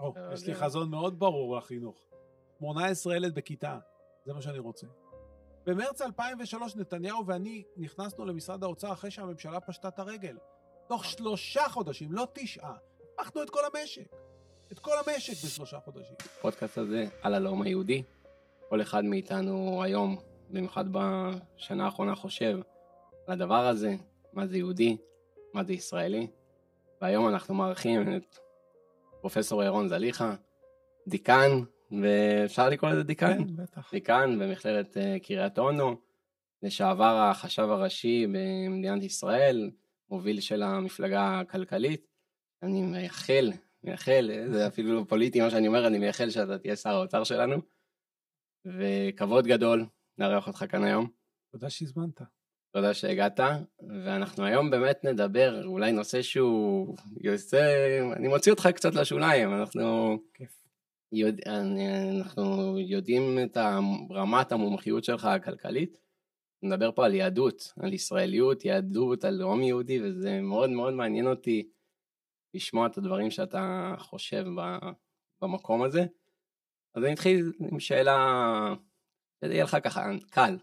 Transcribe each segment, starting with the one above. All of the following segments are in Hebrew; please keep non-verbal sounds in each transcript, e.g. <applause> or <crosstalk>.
או, אתה יש לי. חזון מאוד ברור לחינוך. 18 ילד בכיתה, זה מה שאני רוצה. במרץ 2003 נתניהו ואני נכנסנו למשרד האוצר אחרי שהממשלה פשטה את הרגל. תוך שלושה חודשים, לא תשעה, הפכנו את כל המשק. את כל המשק בשלושה חודשים. הפודקאסט הזה על הלאום היהודי. כל אחד מאיתנו היום, במיוחד בשנה האחרונה, חושב על הדבר הזה, מה זה יהודי, מה זה ישראלי. והיום אנחנו מארחים את פרופסור ירון זליכה, דיקן, ואפשר לקרוא לזה דיקן? כן, בטח. דיקן במכללת אה, קריית אונו, לשעבר החשב הראשי במדינת ישראל, מוביל של המפלגה הכלכלית. אני מייחל, מייחל, זה אפילו לא פוליטי מה שאני אומר, אני מייחל שאתה תהיה שר האוצר שלנו. וכבוד גדול לארח אותך כאן היום. תודה שהזמנת. תודה שהגעת, ואנחנו היום באמת נדבר אולי נושא שהוא יוצא, אני מוציא אותך קצת לשוליים, אנחנו כיף. יודע, אנחנו יודעים את רמת המומחיות שלך הכלכלית. נדבר פה על יהדות, על ישראליות, יהדות, על לאום יהודי, וזה מאוד מאוד מעניין אותי לשמוע את הדברים שאתה חושב במקום הזה. אז אני אתחיל עם שאלה, שזה יהיה לך ככה קל.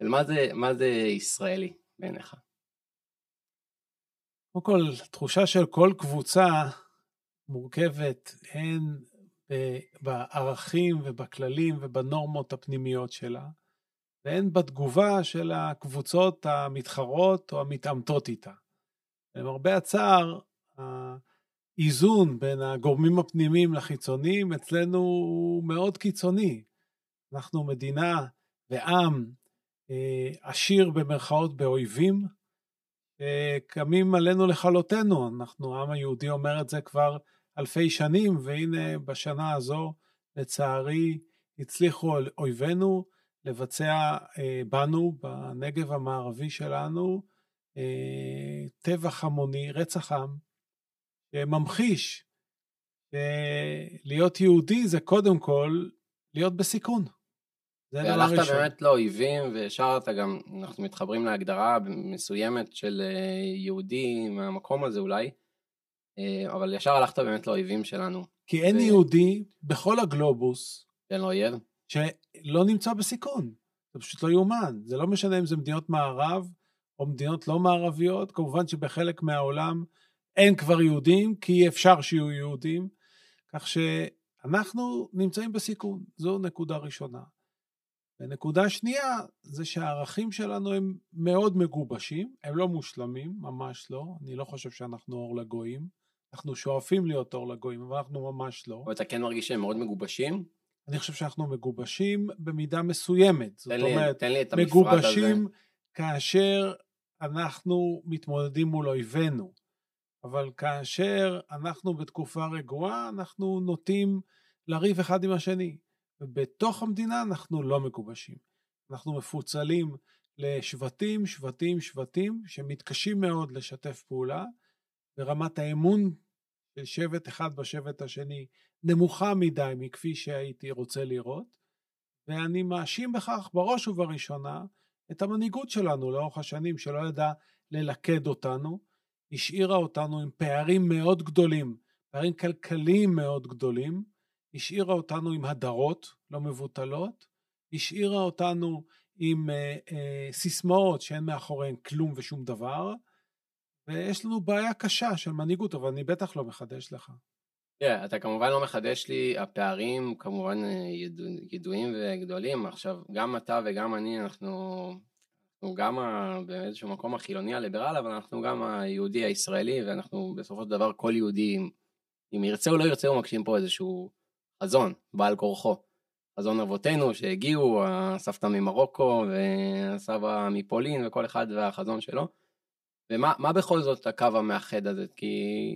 מה זה, מה זה ישראלי בעיניך? קודם כל, תחושה של כל קבוצה מורכבת הן בערכים ובכללים ובנורמות הפנימיות שלה, והן בתגובה של הקבוצות המתחרות או המתעמתות איתה. למרבה הצער, האיזון בין הגורמים הפנימיים לחיצוניים אצלנו הוא מאוד קיצוני. אנחנו מדינה ועם עשיר במרכאות באויבים, שקמים עלינו לכלותנו. אנחנו, העם היהודי אומר את זה כבר אלפי שנים, והנה בשנה הזו, לצערי, הצליחו אויבינו לבצע אה, בנו, בנגב המערבי שלנו, אה, טבח המוני, רצח עם, שממחיש שלהיות יהודי זה קודם כל להיות בסיכון. זה דבר והלכת ראשון. באמת לאויבים, וישר אתה גם, אנחנו מתחברים להגדרה מסוימת של אה, יהודי מהמקום הזה אולי, אה, אבל ישר הלכת באמת לאויבים שלנו. כי אין ו- יהודי בכל הגלובוס שאין לו אויב. שלא נמצא בסיכון. זה פשוט לא יאומן. זה לא משנה אם זה מדינות מערב או מדינות לא מערביות. כמובן שבחלק מהעולם אין כבר יהודים, כי אפשר שיהיו יהודים. כך שאנחנו נמצאים בסיכון. זו נקודה ראשונה. ונקודה שנייה, זה שהערכים שלנו הם מאוד מגובשים, הם לא מושלמים, ממש לא. אני לא חושב שאנחנו אור לגויים. אנחנו שואפים להיות אור לגויים, אבל אנחנו ממש לא. אבל אתה כן מרגיש שהם מאוד מגובשים? אני חושב שאנחנו מגובשים במידה מסוימת. זאת לי, אומרת, תן לי את המפרט הזה. מגובשים כאשר אנחנו מתמודדים מול אויבינו. אבל כאשר אנחנו בתקופה רגועה, אנחנו נוטים לריב אחד עם השני. ובתוך המדינה אנחנו לא מגובשים. אנחנו מפוצלים לשבטים, שבטים, שבטים, שמתקשים מאוד לשתף פעולה, ורמת האמון של שבט אחד בשבט השני נמוכה מדי מכפי שהייתי רוצה לראות, ואני מאשים בכך בראש ובראשונה את המנהיגות שלנו לאורך השנים שלא ידעה ללכד אותנו, השאירה אותנו עם פערים מאוד גדולים, פערים כלכליים מאוד גדולים, השאירה אותנו עם הדרות לא מבוטלות, השאירה אותנו עם אה, אה, סיסמאות שאין מאחוריהן כלום ושום דבר, ויש לנו בעיה קשה של מנהיגות, אבל אני בטח לא מחדש לך. תראה, אתה כמובן לא מחדש לי, הפערים כמובן אה, ידוע, ידועים וגדולים. עכשיו, גם אתה וגם אני, אנחנו, אנחנו גם ה, באיזשהו מקום החילוני הליברל, אבל אנחנו גם היהודי הישראלי, ואנחנו בסופו של דבר כל יהודי, אם- ירצה או לא ירצה, הוא מגשים פה איזשהו חזון, בעל כורחו. חזון אבותינו שהגיעו, הסבתא ממרוקו והסבא מפולין, וכל אחד והחזון שלו. ומה מה בכל זאת הקו המאחד הזה? כי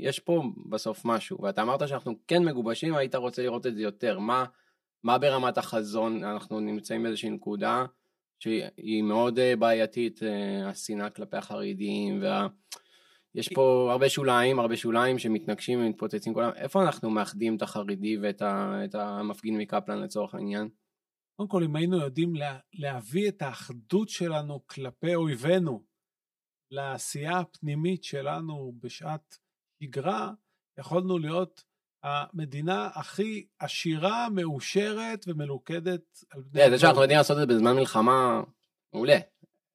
יש פה בסוף משהו, ואתה אמרת שאנחנו כן מגובשים, היית רוצה לראות את זה יותר. מה, מה ברמת החזון, אנחנו נמצאים באיזושהי נקודה שהיא מאוד אה, בעייתית, אה, השנאה כלפי החרדים, וה... יש פה הרבה שוליים, הרבה שוליים שמתנגשים ומתפוצצים כולם. איפה אנחנו מאחדים את החרדי ואת ה, את המפגין מקפלן לצורך העניין? קודם כל, אם היינו יודעים לה, להביא את האחדות שלנו כלפי אויבינו לעשייה הפנימית שלנו בשעת שגרה, יכולנו להיות המדינה הכי עשירה, מאושרת ומלוכדת על בני... זה שאנחנו יודעים לעשות את זה בזמן מלחמה, מעולה.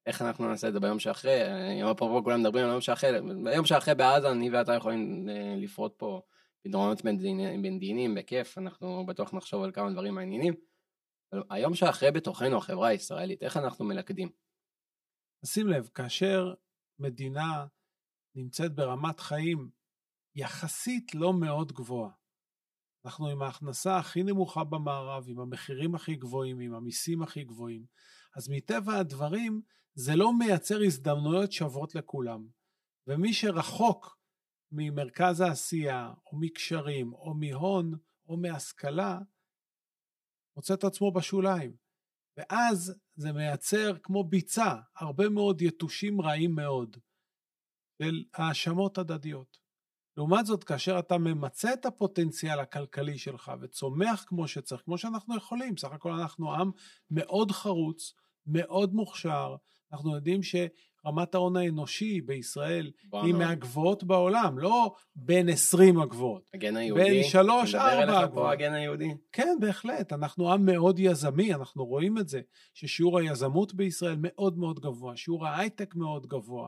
איך אנחנו נעשה את זה ביום שאחרי? אם אפרופו כולם מדברים על היום שאחרי, ביום שאחרי בעזה אני ואתה יכולים אה, לפרוט פה פתרונות מדיניים בכיף, אנחנו בטוח נחשוב על כמה דברים מעניינים. היום שאחרי בתוכנו, החברה הישראלית, איך אנחנו מלכדים? שים לב, כאשר מדינה נמצאת ברמת חיים יחסית לא מאוד גבוהה, אנחנו עם ההכנסה הכי נמוכה במערב, עם המחירים הכי גבוהים, עם המיסים הכי גבוהים, אז מטבע הדברים זה לא מייצר הזדמנויות שוות לכולם. ומי שרחוק ממרכז העשייה, או מקשרים, או מהון, או מהשכלה, מוצא את עצמו בשוליים. ואז זה מייצר כמו ביצה, הרבה מאוד יתושים רעים מאוד של האשמות הדדיות. לעומת זאת, כאשר אתה ממצה את הפוטנציאל הכלכלי שלך וצומח כמו שצריך, כמו שאנחנו יכולים, סך הכל אנחנו עם מאוד חרוץ, מאוד מוכשר, אנחנו יודעים שרמת ההון האנושי בישראל היא מהגבוהות בעולם, לא בין 20 הגבוהות. הגן היהודי. בין 3, 4 הגבוהות. מדבר אליך פה הגן היהודי. כן, בהחלט. אנחנו עם מאוד יזמי, אנחנו רואים את זה, ששיעור היזמות בישראל מאוד מאוד גבוה, שיעור ההייטק מאוד גבוה,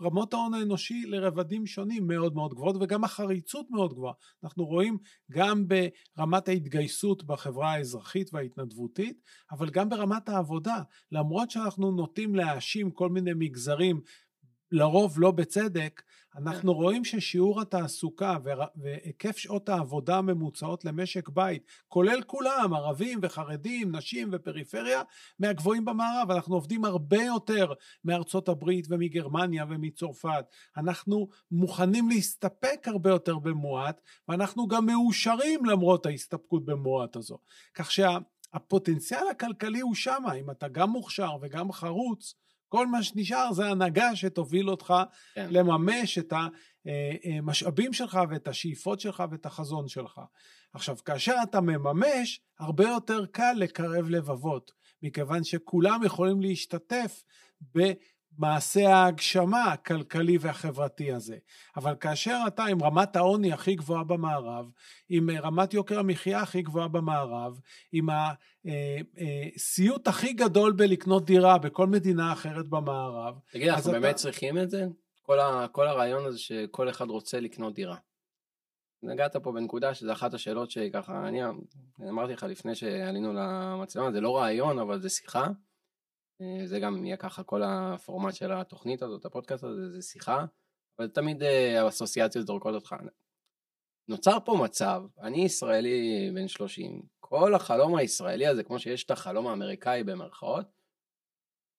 רמות ההון האנושי לרבדים שונים מאוד מאוד גבוהות וגם החריצות מאוד גבוהה. אנחנו רואים גם ברמת ההתגייסות בחברה האזרחית וההתנדבותית, אבל גם ברמת העבודה. למרות שאנחנו נוטים להאשים כל מיני מגזרים לרוב לא בצדק, אנחנו רואים ששיעור התעסוקה והיקף שעות העבודה הממוצעות למשק בית, כולל כולם, ערבים וחרדים, נשים ופריפריה, מהגבוהים במערב. אנחנו עובדים הרבה יותר מארצות הברית ומגרמניה ומצרפת. אנחנו מוכנים להסתפק הרבה יותר במועט, ואנחנו גם מאושרים למרות ההסתפקות במועט הזו. כך שהפוטנציאל הכלכלי הוא שמה, אם אתה גם מוכשר וגם חרוץ, כל מה שנשאר זה הנהגה שתוביל אותך כן. לממש את המשאבים שלך ואת השאיפות שלך ואת החזון שלך. עכשיו, כאשר אתה מממש, הרבה יותר קל לקרב לבבות, מכיוון שכולם יכולים להשתתף ב... מעשה ההגשמה הכלכלי והחברתי הזה. אבל כאשר אתה עם רמת העוני הכי גבוהה במערב, עם רמת יוקר המחיה הכי גבוהה במערב, עם הסיוט הכי גדול בלקנות דירה בכל מדינה אחרת במערב. תגיד, אנחנו אתה... באמת צריכים את זה? כל, ה, כל הרעיון הזה שכל אחד רוצה לקנות דירה. נגעת פה בנקודה שזו אחת השאלות שככה, אני אמרתי לך לפני שעלינו למצלמה, זה לא רעיון אבל זה שיחה. אה, זה גם יהיה ככה כל הפורמט של התוכנית הזאת, הפודקאסט הזה, זה שיחה, אבל תמיד אה, האסוציאציות זורקות אותך. נוצר פה מצב, אני ישראלי בן 30, כל החלום הישראלי הזה, כמו שיש את החלום האמריקאי במרכאות,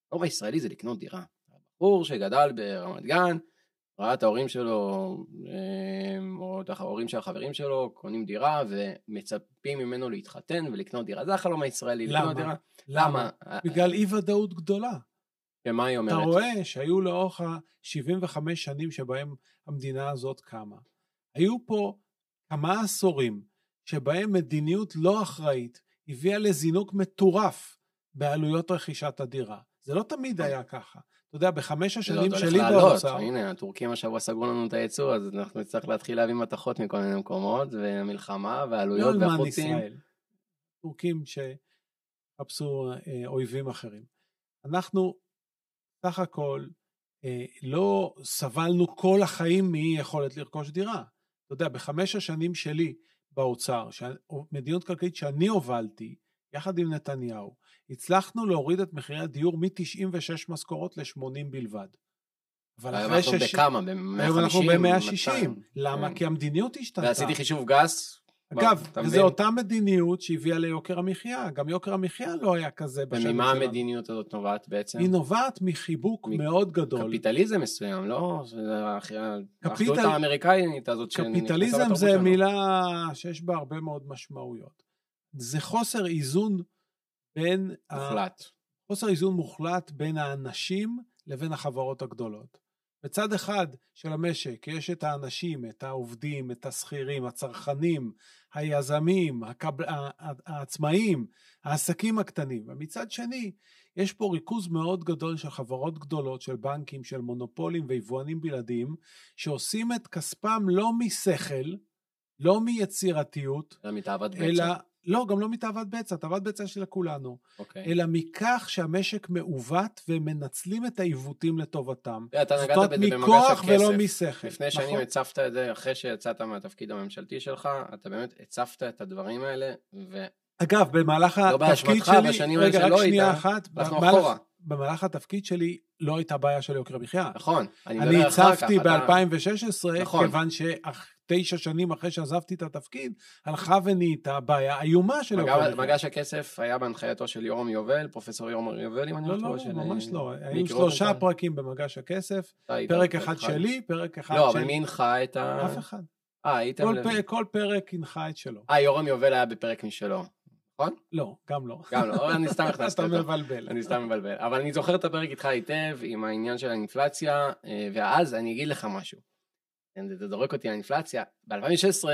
החלום הישראלי זה לקנות דירה. בחור שגדל ברמת גן, ראה את ההורים שלו, אמ, או את ההורים של החברים שלו, קונים דירה ומצפים ממנו להתחתן ולקנות דירה. זה החלום הישראלי, למה? לקנות דירה. למה? בגלל אי ודאות גדולה. ומה היא אומרת? אתה רואה שהיו לאורך ה-75 שנים שבהם המדינה הזאת קמה. היו פה כמה עשורים שבהם מדיניות לא אחראית הביאה לזינוק מטורף בעלויות רכישת הדירה. זה לא תמיד היה ככה. אתה יודע, בחמש השנים שלי באוצר... הנה, הטורקים השבוע סגרו לנו את הייצוא, אז אנחנו נצטרך להתחיל להביא מתכות מכל מיני מקומות, ומלחמה, ועלויות, לא והחוצים. טורקים שחפשו אה, אויבים אחרים. אנחנו סך הכל אה, לא סבלנו כל החיים מאי יכולת לרכוש דירה. אתה יודע, בחמש השנים שלי באוצר, מדיניות כלכלית שאני הובלתי, יחד עם נתניהו, הצלחנו להוריד את מחירי הדיור מ-96 משכורות ל-80 בלבד. אבל אחרי שש... בכמה? ב-150? היום אנחנו ב-160. למה? כן. כי המדיניות השתנתה. ועשיתי חישוב גס. אגב, וזו אותה מדיניות שהביאה ליוקר המחיה. גם יוקר המחיה לא היה כזה בשנים שלנו. וממה המדיניות הזאת נובעת בעצם? היא נובעת מחיבוק. מאוד גדול. קפיטליזם מסוים, לא? האחדות האמריקאית הזאת קפיטליזם זה מילה שיש בה הרבה מאוד משמעויות. זה חוסר איזון בין... מוחלט. חוסר איזון מוחלט בין האנשים לבין החברות הגדולות. בצד אחד של המשק יש את האנשים, את העובדים, את השכירים, הצרכנים, היזמים, הקב... העצמאים, העסקים הקטנים. ומצד שני, יש פה ריכוז מאוד גדול של חברות גדולות, של בנקים, של מונופולים ויבואנים בלעדיים, שעושים את כספם לא משכל, לא מיצירתיות, אלא מתאוות בצע. לא, גם לא מתאוות בצע, תאוות בצע של כולנו, אוקיי. אלא מכך שהמשק מעוות והם מנצלים את העיוותים לטובתם. אתה זאת נגעת בזה במגש מכוח ולא הכסף. משכל. לפני שנים נכון? הצפת את זה, אחרי שיצאת מהתפקיד הממשלתי שלך, אתה באמת הצפת את הדברים האלה, אגב, במהלך לא התפקיד שלי, בשנים האלה רגע, רק שלא שנייה היית, אחת, במהלך- אחורה. במהלך התפקיד שלי לא הייתה בעיה של יוקר מחיה. נכון. אני אני מדבר אחר הצפתי כך, אתה- ב-2016, נכון. כיוון שתשע שנים אחרי שעזבתי את התפקיד, הלכה ונהייתה בעיה איומה של יוקר מגש- הכסף היה בהנחייתו של יורם יובל, פרופסור יורם יובל, אם אני לא, לא לא, טועה. של- ממש לא. היו שלושה. פרקים במגש הכסף, אתה פרק אחד שלי, פרק אחד לא, של... אבל מי הנחה את ה... אף אחד. אה, הייתם... כל פרק הנחה את שלו. אה, יורם יובל היה בפרק משלו. לא, גם לא. גם לא, אני סתם <laughs> הכנסתי אתה אותו. מבלבל. אני סתם מבלבל. אבל אני זוכר את הפרק איתך היטב, עם העניין של האינפלציה, אה, ואז אני אגיד לך משהו. כן, זה זורק אותי לאינפלציה. ב-2016,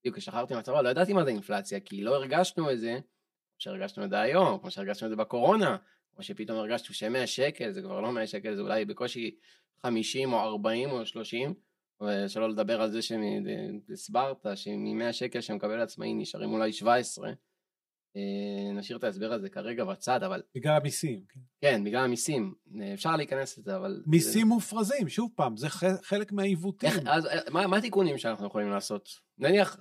בדיוק כששחררתי מהצבא, לא ידעתי מה זה אינפלציה, כי לא הרגשנו את זה, כמו שהרגשנו את זה היום, כמו שהרגשנו את זה בקורונה, או שפתאום הרגשנו ש-100 שקל, זה כבר לא 100 שקל, זה אולי בקושי 50 או 40 או 30, ושלא לדבר על זה שהסברת, שמ-100 שקל שמקבל עצמאי נשארים אולי 17. אה, נשאיר את ההסבר הזה כרגע בצד, אבל בגלל המיסים. כן. כן, בגלל המיסים. אה, אפשר להיכנס לזה, אבל... מיסים מופרזים, שוב פעם, זה חלק מהעיוותים. איך, אז, אה, מה, מה התיקונים שאנחנו יכולים לעשות? נניח...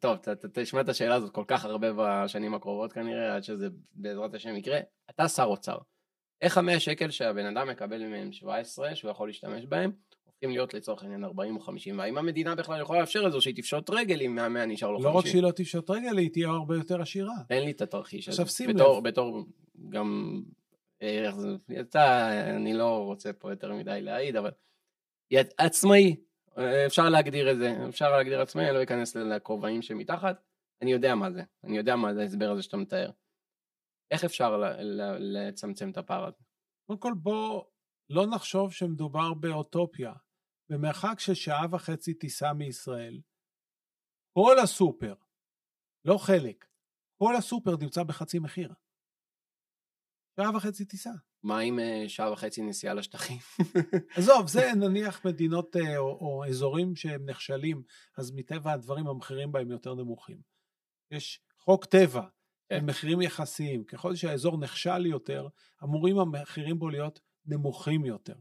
טוב, תשמע את השאלה הזאת כל כך הרבה בשנים הקרובות כנראה, עד שזה בעזרת השם יקרה. אתה שר אוצר. איך המאה שקל שהבן אדם מקבל מהם 17, שהוא יכול להשתמש בהם, הופכים להיות לצורך העניין 40 או 50, והאם המדינה בכלל יכולה לאפשר את זה, שהיא תפשוט רגל אם מהמאה נשאר לו 50? לא רק שהיא לא תפשוט רגל, היא תהיה הרבה יותר עשירה. תן לי את התרחיש הזה. עכשיו, שים בתור, לב. בתור גם, איך זה, יצא, אני לא רוצה פה יותר מדי להעיד, אבל עצמאי, אה, אפשר להגדיר את זה, אפשר להגדיר עצמאי, אני לא אכנס לכובעים שמתחת, אני יודע מה זה, אני יודע מה זה ההסבר הזה שאתה מתאר. איך אפשר לצמצם את הפער הזה? קודם כל בוא לא נחשוב שמדובר באוטופיה. במרחק של שעה וחצי טיסה מישראל, כל הסופר, לא חלק, כל הסופר נמצא בחצי מחיר. שעה וחצי טיסה. מה עם אה, שעה וחצי נסיעה לשטחים? <laughs> עזוב, זה נניח מדינות אה, או, או אזורים שהם נכשלים, אז מטבע הדברים המחירים בהם יותר נמוכים. יש חוק טבע, כן. הם מחירים יחסיים. ככל שהאזור נכשל יותר, אמורים המחירים בו להיות נמוכים יותר.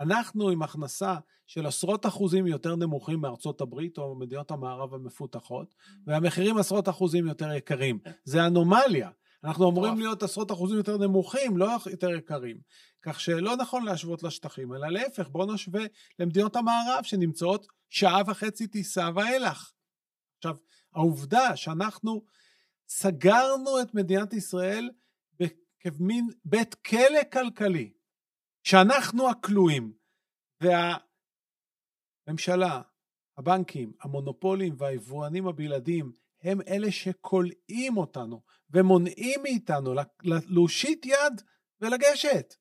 אנחנו עם הכנסה של עשרות אחוזים יותר נמוכים מארצות הברית או מדינות המערב המפותחות, והמחירים עשרות אחוזים יותר יקרים. זה אנומליה. אנחנו אמורים. להיות עשרות אחוזים יותר נמוכים, לא יותר יקרים. כך שלא נכון להשוות לשטחים, אלא להפך, בואו נשווה למדינות המערב שנמצאות שעה וחצי טיסה ואילך. עכשיו, העובדה שאנחנו סגרנו את מדינת ישראל כמין בית כלא כלכלי, שאנחנו הכלואים, והממשלה, הבנקים, המונופולים והיבואנים הבלעדיים הם אלה שכולאים אותנו ומונעים מאיתנו להושיט יד ולגשת.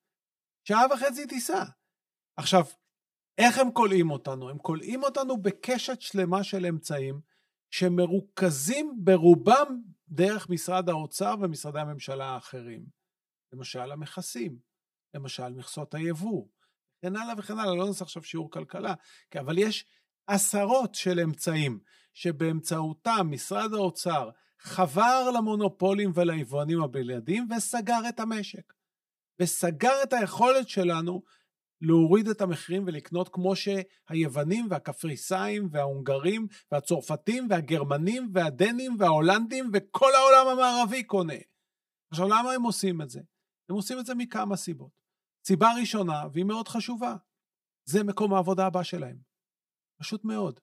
שעה וחצי טיסה. עכשיו, איך הם כולאים אותנו? הם כולאים אותנו בקשת שלמה של אמצעים שמרוכזים ברובם דרך משרד האוצר ומשרדי הממשלה האחרים. למשל המכסים, למשל מכסות היבוא, וכן הלאה וכן הלאה, לא נעשה עכשיו שיעור כלכלה, אבל יש עשרות של אמצעים שבאמצעותם משרד האוצר חבר למונופולים וליבואנים הבלעדיים וסגר את המשק. וסגר את היכולת שלנו להוריד את המחירים ולקנות כמו שהיוונים והקפריסאים וההונגרים והצרפתים והגרמנים והדנים וההולנדים וכל העולם המערבי קונה. עכשיו למה הם עושים את זה? הם עושים את זה מכמה סיבות. סיבה ראשונה, והיא מאוד חשובה, זה מקום העבודה הבא שלהם. פשוט מאוד.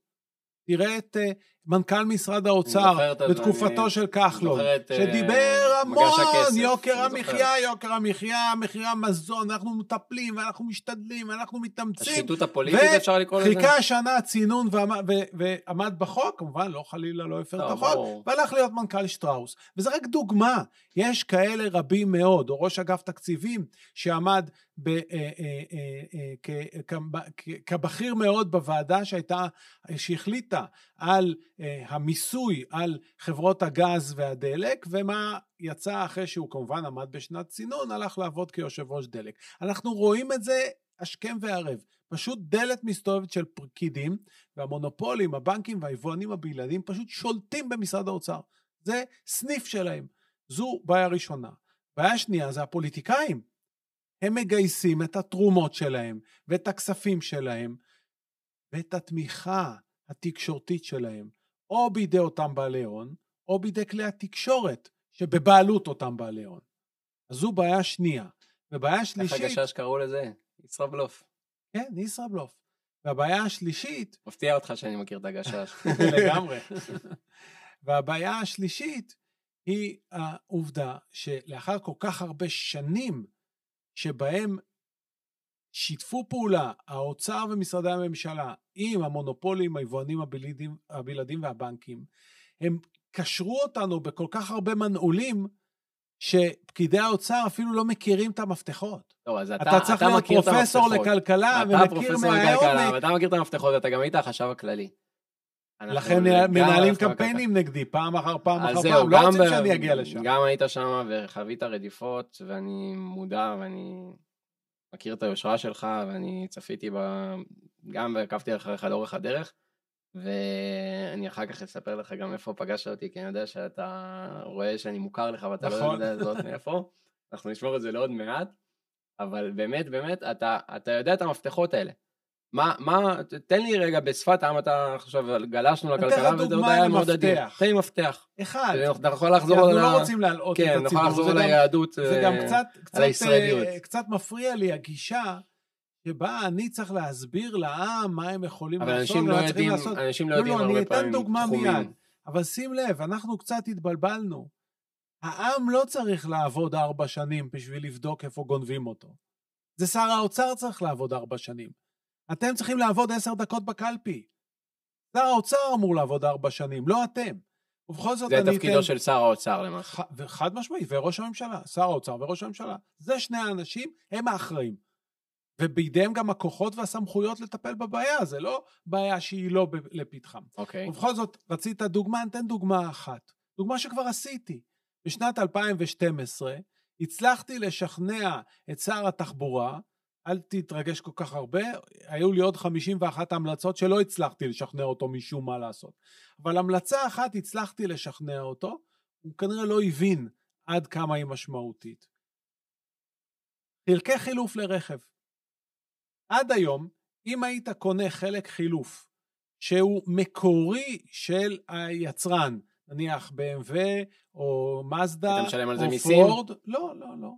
תראה את uh, מנכ"ל משרד האוצר בתקופתו אני, של כחלון, את, שדיבר המון, יוקר המחיה, יוקר המחיה, מחירי המזון, אנחנו מטפלים ואנחנו משתדלים ואנחנו מתאמצים. השחיתות הפוליטית אפשר לקרוא לזה? חיכה שנה צינון ועמד, ועמד בחוק, כמובן לא חלילה לא הפר את החוק. והלך להיות מנכ"ל שטראוס. וזה רק דוגמה, יש כאלה רבים מאוד, או ראש אגף תקציבים שעמד ב, אה, אה, אה, כבכיר מאוד בוועדה שהייתה, שהחליטה על המיסוי על חברות הגז והדלק, ומה יצא אחרי שהוא כמובן עמד בשנת צינון, הלך לעבוד כיושב ראש דלק. אנחנו רואים את זה השכם והערב. פשוט דלת מסתובבת של פקידים, והמונופולים, הבנקים והיבואנים הבלעדיים פשוט שולטים במשרד האוצר. זה סניף שלהם. זו בעיה ראשונה. בעיה שנייה זה הפוליטיקאים. הם מגייסים את התרומות שלהם ואת הכספים שלהם ואת התמיכה התקשורתית שלהם, או בידי אותם בעלי הון, או בידי כלי התקשורת שבבעלות אותם בעלי הון. אז זו בעיה שנייה. ובעיה שלישית... איך הגשש קראו לזה? ישראבלוף. כן, ישראבלוף. והבעיה השלישית... מפתיע אותך שאני מכיר את הגשש. <laughs> לגמרי. והבעיה השלישית היא העובדה שלאחר כל כך הרבה שנים שבהם שיתפו פעולה האוצר ומשרדי הממשלה עם המונופולים, היבואנים הבלעדים, הבלעדים והבנקים, הם קשרו אותנו בכל כך הרבה מנעולים, שפקידי האוצר אפילו לא מכירים את המפתחות. טוב, אז אתה, אתה צריך אתה להיות פרופסור. לכלכלה אתה ומכיר פרופסור לכלכלה, מהעומק. ואתה מכיר את המפתחות, אתה גם היית החשב הכללי. לכן מנהלים. קמפיינים נגדי פעם אחר פעם אחר זהו, פעם, לא רוצים ב- שאני אגיע לשם. גם היית שם וחווית רדיפות, ואני מודע ואני מכיר את היושרה שלך, ואני צפיתי ב... גם ועקבתי אחריך לאורך הדרך, ואני אחר כך אספר לך גם איפה פגשת אותי, כי אני יודע שאתה רואה שאני מוכר לך ואתה לא נכון. יודע לזהות מאיפה. אנחנו נשמור את זה לעוד מעט, אבל באמת, באמת, אתה, אתה יודע את המפתחות האלה. מה, מה, תן לי רגע בשפת העם, אתה עכשיו גלשנו לכלכלה, וזה עוד היה מאוד. עדין. תן לי מפתח. אחד, אתה יכול לחזור אנחנו על לא ה... רוצים להלאות כן, את נוכל הציבור. לחזור זה על גם- היהדות. זה אה, גם קצת, קצת. אה, קצת מפריע לי הגישה שבה אני צריך להסביר לעם מה הם יכולים אבל לעשות אנשים לא ומה צריכים יודעים, לעשות. אנשים לא לא, יודעים לא, אני הרבה אתן פעמים דוגמה תחומים. מיד. אבל שים לב, אנחנו קצת התבלבלנו. העם לא צריך לעבוד ארבע שנים בשביל לבדוק איפה גונבים אותו. זה שר האוצר צריך לעבוד ארבע שנים. אתם צריכים לעבוד עשר דקות בקלפי. שר האוצר אמור לעבוד ארבע שנים, לא אתם. ובכל זאת זה אני תפקידו אתן... של שר האוצר למעשה. ח... וחד משמעית, וראש הממשלה, שר האוצר וראש הממשלה. זה שני האנשים, הם האחראים. ובידיהם גם הכוחות והסמכויות לטפל בבעיה, זה לא בעיה שהיא לא ב- לפתחם. אוקיי. ובכל זאת, רצית דוגמה, ניתן דוגמה אחת. דוגמה שכבר עשיתי. בשנת 2012 הצלחתי לשכנע את שר התחבורה, אל תתרגש כל כך הרבה, היו לי עוד 51 המלצות שלא הצלחתי לשכנע אותו משום מה לעשות. אבל המלצה אחת הצלחתי לשכנע אותו, הוא כנראה לא הבין עד כמה היא משמעותית. חלקי חילוף לרכב. עד היום, אם היית קונה חלק חילוף שהוא מקורי של היצרן, נניח BMW או מזדה או? פורד, לא, לא, לא.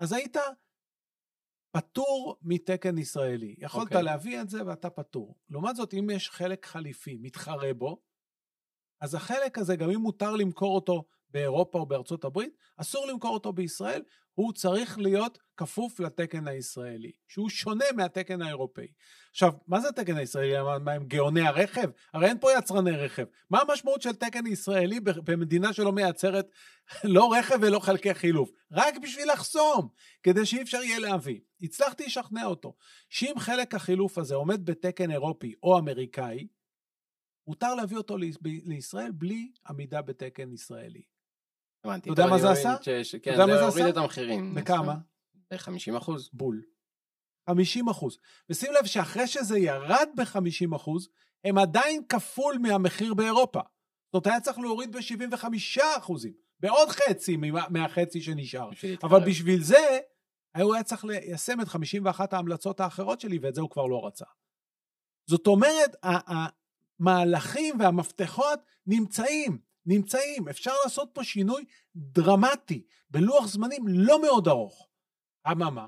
אז היית פטור מתקן ישראלי. יכולת אוקיי. להביא את זה ואתה פטור. לעומת זאת, אם יש חלק חליפי, מתחרה בו, אז החלק הזה, גם אם מותר למכור אותו באירופה או בארצות הברית, אסור למכור אותו בישראל, הוא צריך להיות כפוף לתקן הישראלי, שהוא שונה מהתקן האירופאי. עכשיו, מה זה התקן הישראלי? מה, מה הם גאוני הרכב? הרי אין פה יצרני רכב. מה המשמעות של תקן ישראלי במדינה שלא מייצרת <laughs> לא רכב ולא חלקי חילוף? רק בשביל לחסום, כדי שאי אפשר יהיה להביא. הצלחתי לשכנע אותו, שאם חלק החילוף הזה עומד בתקן אירופי או אמריקאי, מותר להביא אותו לישראל בלי עמידה בתקן ישראלי. הבנתי. אתה יודע מה זה עשה? כן, יודע מה זה זה הוריד? את המחירים. בכמה? ב-50 אחוז. בול. 50 אחוז. ושים לב שאחרי שזה ירד ב-50 אחוז, הם עדיין כפול מהמחיר באירופה. זאת אומרת, היה צריך להוריד ב-75 אחוזים, בעוד חצי מהחצי שנשאר. אבל בשביל זה, הוא היה צריך ליישם את 51 ההמלצות האחרות שלי, ואת זה הוא כבר לא רצה. זאת אומרת, המהלכים והמפתחות נמצאים, נמצאים. אפשר לעשות פה שינוי דרמטי, בלוח זמנים לא מאוד ארוך. אממה,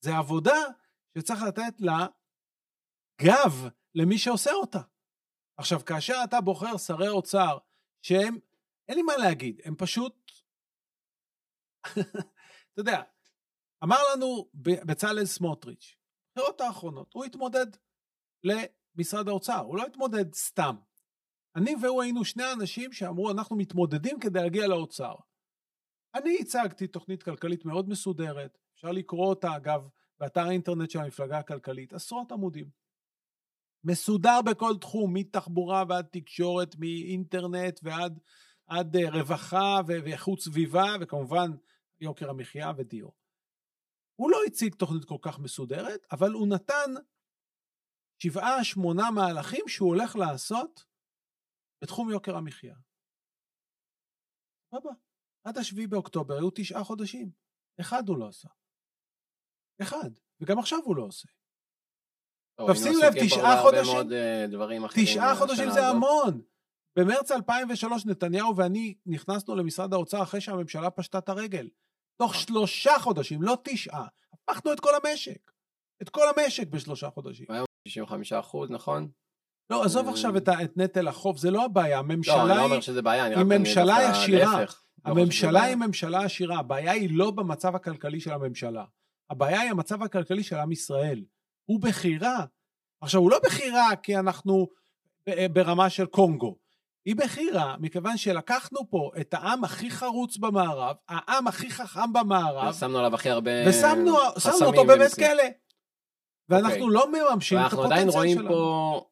זה עבודה שצריך לתת לה גב למי שעושה אותה. עכשיו, כאשר אתה בוחר שרי אוצר שהם, אין לי מה להגיד, הם פשוט, אתה יודע, אמר לנו בצלאל סמוטריץ', בבחירות האחרונות, הוא התמודד למשרד האוצר, הוא לא התמודד סתם. אני והוא היינו שני אנשים שאמרו, אנחנו מתמודדים כדי להגיע לאוצר. אני הצגתי תוכנית כלכלית מאוד מסודרת, אפשר לקרוא אותה אגב באתר האינטרנט של המפלגה הכלכלית, עשרות עמודים. מסודר בכל תחום, מתחבורה ועד תקשורת, מאינטרנט ועד עד אה, רווחה ואיכות סביבה, וכמובן יוקר המחיה ודיור. הוא לא הציג תוכנית כל כך מסודרת, אבל הוא נתן שבעה, שמונה מהלכים שהוא הולך לעשות בתחום יוקר המחיה. סבבה. עד השביעי באוקטובר היו תשעה חודשים. אחד הוא לא עשה. אחד. וגם עכשיו הוא לא עושה. טוב, שים לב, תשעה חודשים- אה, תשעה חודשים זה. המון. במרץ 2003 נתניהו ואני נכנסנו למשרד האוצר אחרי שהממשלה פשטה את הרגל. תוך נכון. שלושה חודשים, לא תשעה. הפכנו את כל המשק. את כל המשק בשלושה חודשים. 65 אחוז, נכון? לא, עזוב אה, עכשיו את, את נטל החוב, זה לא הבעיה. לא, אני הממשלה לא היא... אומר שזה בעיה, אני היא רק... אני ממשלה. להפך, לא שזה הממשלה. היא ממשלה עשירה, הבעיה היא לא במצב הכלכלי של הממשלה. הבעיה היא המצב הכלכלי של עם ישראל. הוא בחירה. עכשיו, הוא לא בחירה כי אנחנו ב- ברמה של קונגו. היא בחירה מכיוון שלקחנו פה את העם הכי חרוץ במערב, העם הכי חכם במערב, ושמנו עליו הכי הרבה ושמנו חסמים אותו בבית. כלא. ואנחנו אוקיי. לא מממשים את ואנחנו עדיין הפוטנציאל רואים שלנו. פה,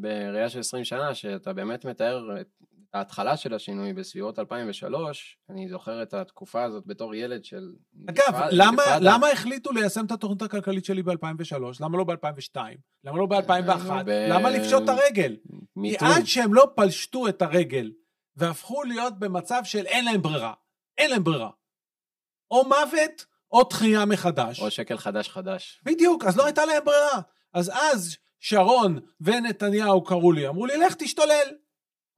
בראייה של 20 שנה, שאתה באמת מתאר את ההתחלה של השינוי בסביבות 2003, אני זוכר את התקופה הזאת בתור ילד של... אגב, אינתיפאדה- למה, אינתיפאדה. למה החליטו ליישם את התוכנית הכלכלית שלי ב-2003? למה לא ב-2002? למה לא ב-2001? אה, ב- למה לפשוט את הרגל? כי מיתון. עד שהם לא פלשטו את הרגל והפכו להיות במצב של אין להם ברירה, אין להם ברירה. או מוות או תחייה מחדש. או שקל חדש חדש. בדיוק, אז לא הייתה להם ברירה. אז אז שרון ונתניהו קראו לי, אמרו לי, לך תשתולל.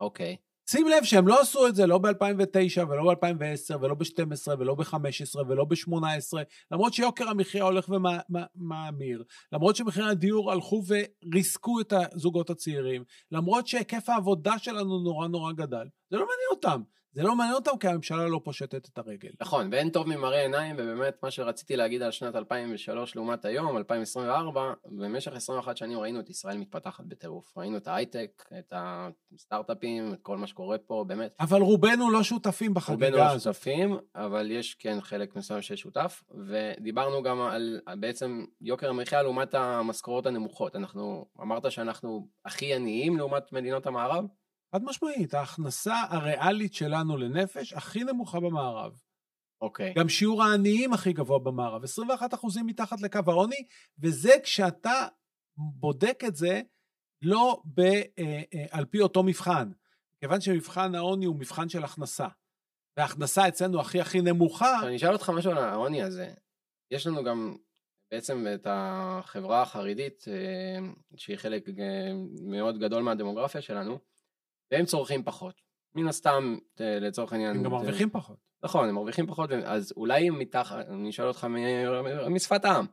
אוקיי. שים לב שהם לא עשו את זה לא ב-2009 ולא ב-2010 ולא ב-12 ולא ב-15 ולא ב-18, למרות שיוקר המחיה הולך ומאמיר, למרות שמחירי הדיור הלכו וריסקו את הזוגות הצעירים, למרות שהיקף העבודה שלנו נורא נורא גדל. זה לא מעניין אותם. זה לא מעניין אותם כי הממשלה לא פושטת את הרגל. נכון, ואין טוב ממראה עיניים, ובאמת מה שרציתי להגיד על שנת 2003 לעומת היום, 2024, במשך 21 שנים ראינו את ישראל מתפתחת בטירוף. ראינו את ההייטק, את הסטארט-אפים, את כל מה שקורה פה, באמת. אבל רובנו לא שותפים רובנו בחגיגה לא הזאת. שותפים, אבל יש כן חלק מסוים ששותף, ודיברנו גם על בעצם יוקר המחיה לעומת המשכורות הנמוכות. אנחנו, אמרת שאנחנו הכי עניים לעומת מדינות המערב? חד משמעית, ההכנסה הריאלית שלנו לנפש הכי נמוכה במערב. אוקיי. גם שיעור העניים הכי גבוה במערב, 21 אחוזים מתחת לקו העוני, וזה כשאתה בודק את זה לא ב, אה, אה, על פי אותו מבחן. כיוון שמבחן העוני הוא מבחן של הכנסה, וההכנסה אצלנו הכי הכי נמוכה, אני אשאל אותך משהו על העוני הזה. יש לנו גם בעצם את החברה החרדית, אה, שהיא חלק אה, מאוד גדול מהדמוגרפיה שלנו, והם צורכים פחות. מן הסתם, אה, לצורך העניין... הם גם מרוויחים פחות. נכון, הם מרוויחים פחות, אז אולי הם מתחת, אני אשאל אותך משפת העם,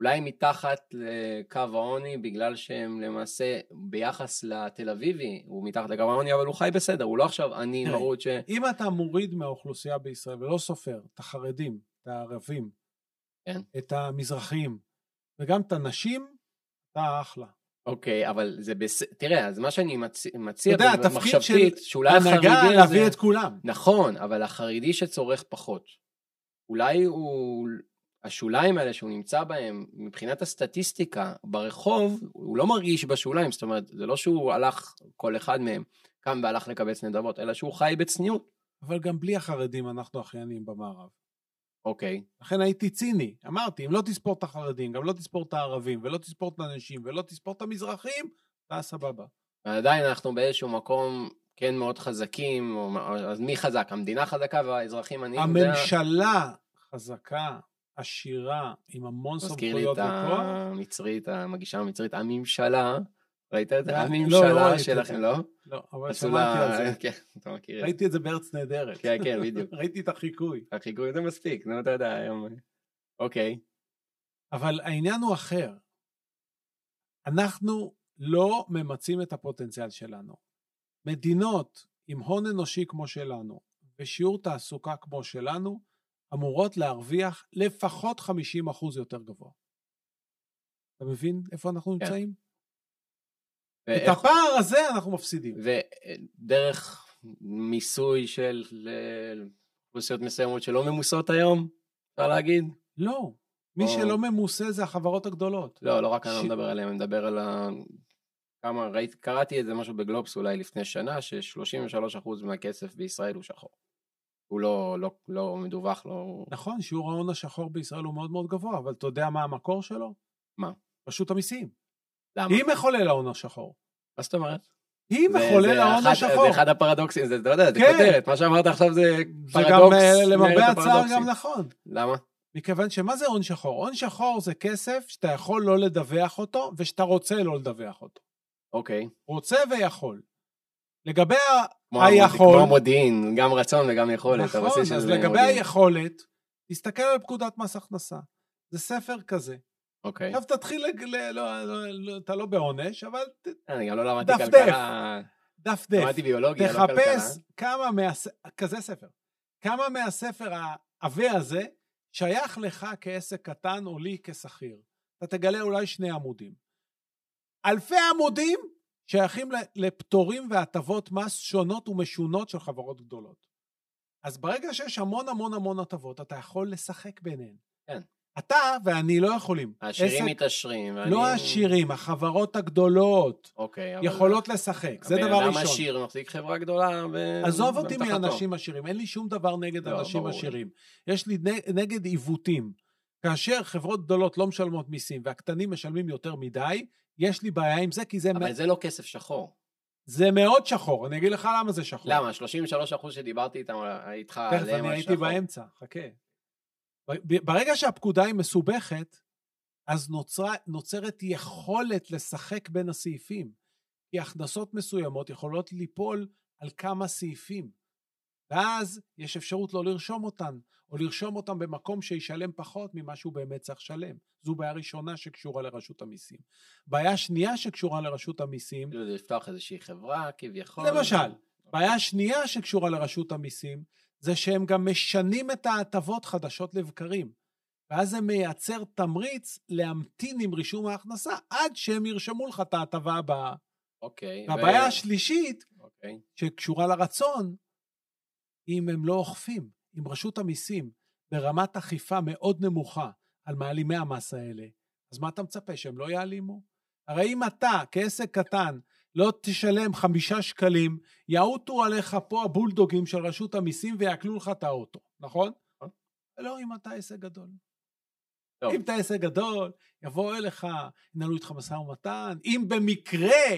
אולי הם מתחת לקו העוני בגלל שהם למעשה ביחס לתל אביבי, הוא מתחת לקו העוני, אבל הוא חי בסדר, הוא לא עכשיו עני מרוד ש... אם אתה מוריד מהאוכלוסייה בישראל ולא סופר את החרדים, את הערבים, כן. את המזרחים, וגם את הנשים, אתה אחלה. אוקיי, אבל זה בסדר, תראה, אז מה שאני מצ... מציע אתה יודע, התפקיד של שאולי הנהגה להביא. את כולם. נכון, אבל החרדי שצורך פחות, אולי הוא... השוליים האלה שהוא נמצא בהם, מבחינת הסטטיסטיקה, ברחוב, הוא לא מרגיש בשוליים, זאת אומרת, זה לא שהוא הלך, כל אחד מהם, קם והלך לקבץ נדבות, אלא שהוא חי בצניעות. אבל גם בלי החרדים אנחנו הכי עניים במערב. אוקיי, לכן הייתי ציני. אמרתי, אם לא תספור את החרדים, גם לא תספור את הערבים, ולא תספור את הנשים, ולא תספור את המזרחים, אתה סבבה. ועדיין אנחנו באיזשהו מקום כן מאוד חזקים, או... אז מי חזק? המדינה חזקה והאזרחים עניים? זה הממשלה חזקה, עשירה, עם המון מזכיר לי סמכויות את וכוח. המצרית, המגישה המצרית, הממשלה, ראית את זה? לא, לא הממשלה ראיתי את שלכם. לא? לא, אבל שמעתי על זה. <laughs> כן, אתה מכיר את זה. ראיתי את זה בארץ נהדרת. כן, כן, בדיוק. <laughs> ראיתי את החיקוי. החיקוי זה מספיק, נו, אתה יודע, היום... אוקיי, אבל העניין הוא אחר. אנחנו לא ממצים את הפוטנציאל שלנו. מדינות עם הון אנושי כמו שלנו ושיעור תעסוקה כמו שלנו, אמורות להרוויח לפחות 50% יותר גבוה. אתה מבין איפה אנחנו כן. נמצאים? את הפער הזה אנחנו מפסידים. ודרך מיסוי של ל- אוכלוסיות מסוימות שלא ממוסות היום, אפשר להגיד? לא. מי או- שלא ממוסה זה החברות הגדולות. לא, לא רק אני ש- לא מדבר עליהם, אני מדבר על ה... כמה, ראיתי, קראתי איזה משהו בגלובס אולי לפני שנה, ש-33% מהכסף בישראל הוא שחור. הוא לא, לא, לא מדווח, לא... נכון, שיעור ההון השחור בישראל הוא מאוד מאוד גבוה, אבל אתה יודע מה המקור שלו? מה? רשות המיסים. למה? היא מחולל ההון השחור. מה זאת אומרת? היא מחולל זה ההון אחד- השחור. זה אחד הפרדוקסים, זה, אתה יודע, זה כן. כותרת, מה שאמרת עכשיו זה זה גם פרדוקס. אה, למרבה את הצער. גם נכון. למה? מכיוון שמה זה הון שחור? הון שחור זה כסף שאתה יכול לא לדווח אותו ושאתה רוצה לא לדווח אותו. אוקיי. רוצה ויכול. לגבי היכול- כמו מודיעין, גם רצון וגם יכולת. נכון, אז לגבי. היכולת, תסתכל על פקודת מס הכנסה. זה ספר כזה. אוקיי. עכשיו תתחיל. לא, לא, לא, אתה לא בעונש, אבל. אני גם לא למדתי דפדף. כלכלה, דף דף. למדתי ביולוגיה, לא כלכלה. תחפש כמה מהס... כזה ספר. כמה מהספר העבה הזה שייך לך כעסק קטן או לי כשכיר. אתה תגלה אולי שני עמודים. אלפי עמודים שייכים לפטורים והטבות מס שונות ומשונות של חברות גדולות. אז ברגע שיש המון המון המון הטבות, אתה יכול לשחק ביניהן. כן. אתה ואני לא יכולים. העשירים מתעשרים. ואני- לא העשירים, החברות הגדולות אוקיי, אבל... יכולות לשחק, זה הבן דבר אדם ראשון. עשיר מחזיק חברה גדולה. ו- עזוב אותי. מאנשים עשירים, אין לי שום דבר נגד לא, אנשים. עשירים. יש לי נגד עיוותים. כאשר חברות גדולות לא משלמות מיסים והקטנים משלמים יותר מדי, יש לי בעיה עם זה, כי זה, אבל מ- זה לא כסף שחור. זה מאוד שחור. אני אגיד לך למה זה שחור. למה? 33% שדיברתי איתם, איתך תכף, עליהם אני על הייתי שחור. באמצע, חכה. ברגע שהפקודה היא מסובכת, אז נוצרה, נוצרת יכולת לשחק בין הסעיפים. כי הכנסות מסוימות יכולות ליפול על כמה סעיפים. ואז יש אפשרות לא לרשום אותן, או לרשום אותן במקום שישלם פחות ממה שהוא באמת צריך לשלם. זו בעיה ראשונה שקשורה לרשות המיסים. בעיה שנייה שקשורה לרשות המיסים, כאילו זה לפתוח איזושהי חברה, כביכול. למשל, בעיה שנייה שקשורה לרשות המיסים, זה שהם גם משנים את ההטבות חדשות לבקרים. ואז זה מייצר תמריץ להמתין עם רישום ההכנסה עד שהם ירשמו לך את ההטבה הבאה. אוקיי. והבעיה ו- השלישית, אוקיי. שקשורה לרצון, אם הם לא אוכפים, אם רשות המיסים ברמת אכיפה מאוד נמוכה על מעלימי המס האלה, אז מה אתה מצפה, שהם לא יעלימו? הרי אם אתה, כעסק קטן, לא תשלם חמישה שקלים, יעוטו עליך פה הבולדוגים של רשות המיסים ויעקלו לך את האוטו, נכון? נכון. לא אם אתה עסק גדול. טוב. אם אתה עסק גדול, יבואו אליך, ינהלו איתך משא ומתן, אם במקרה,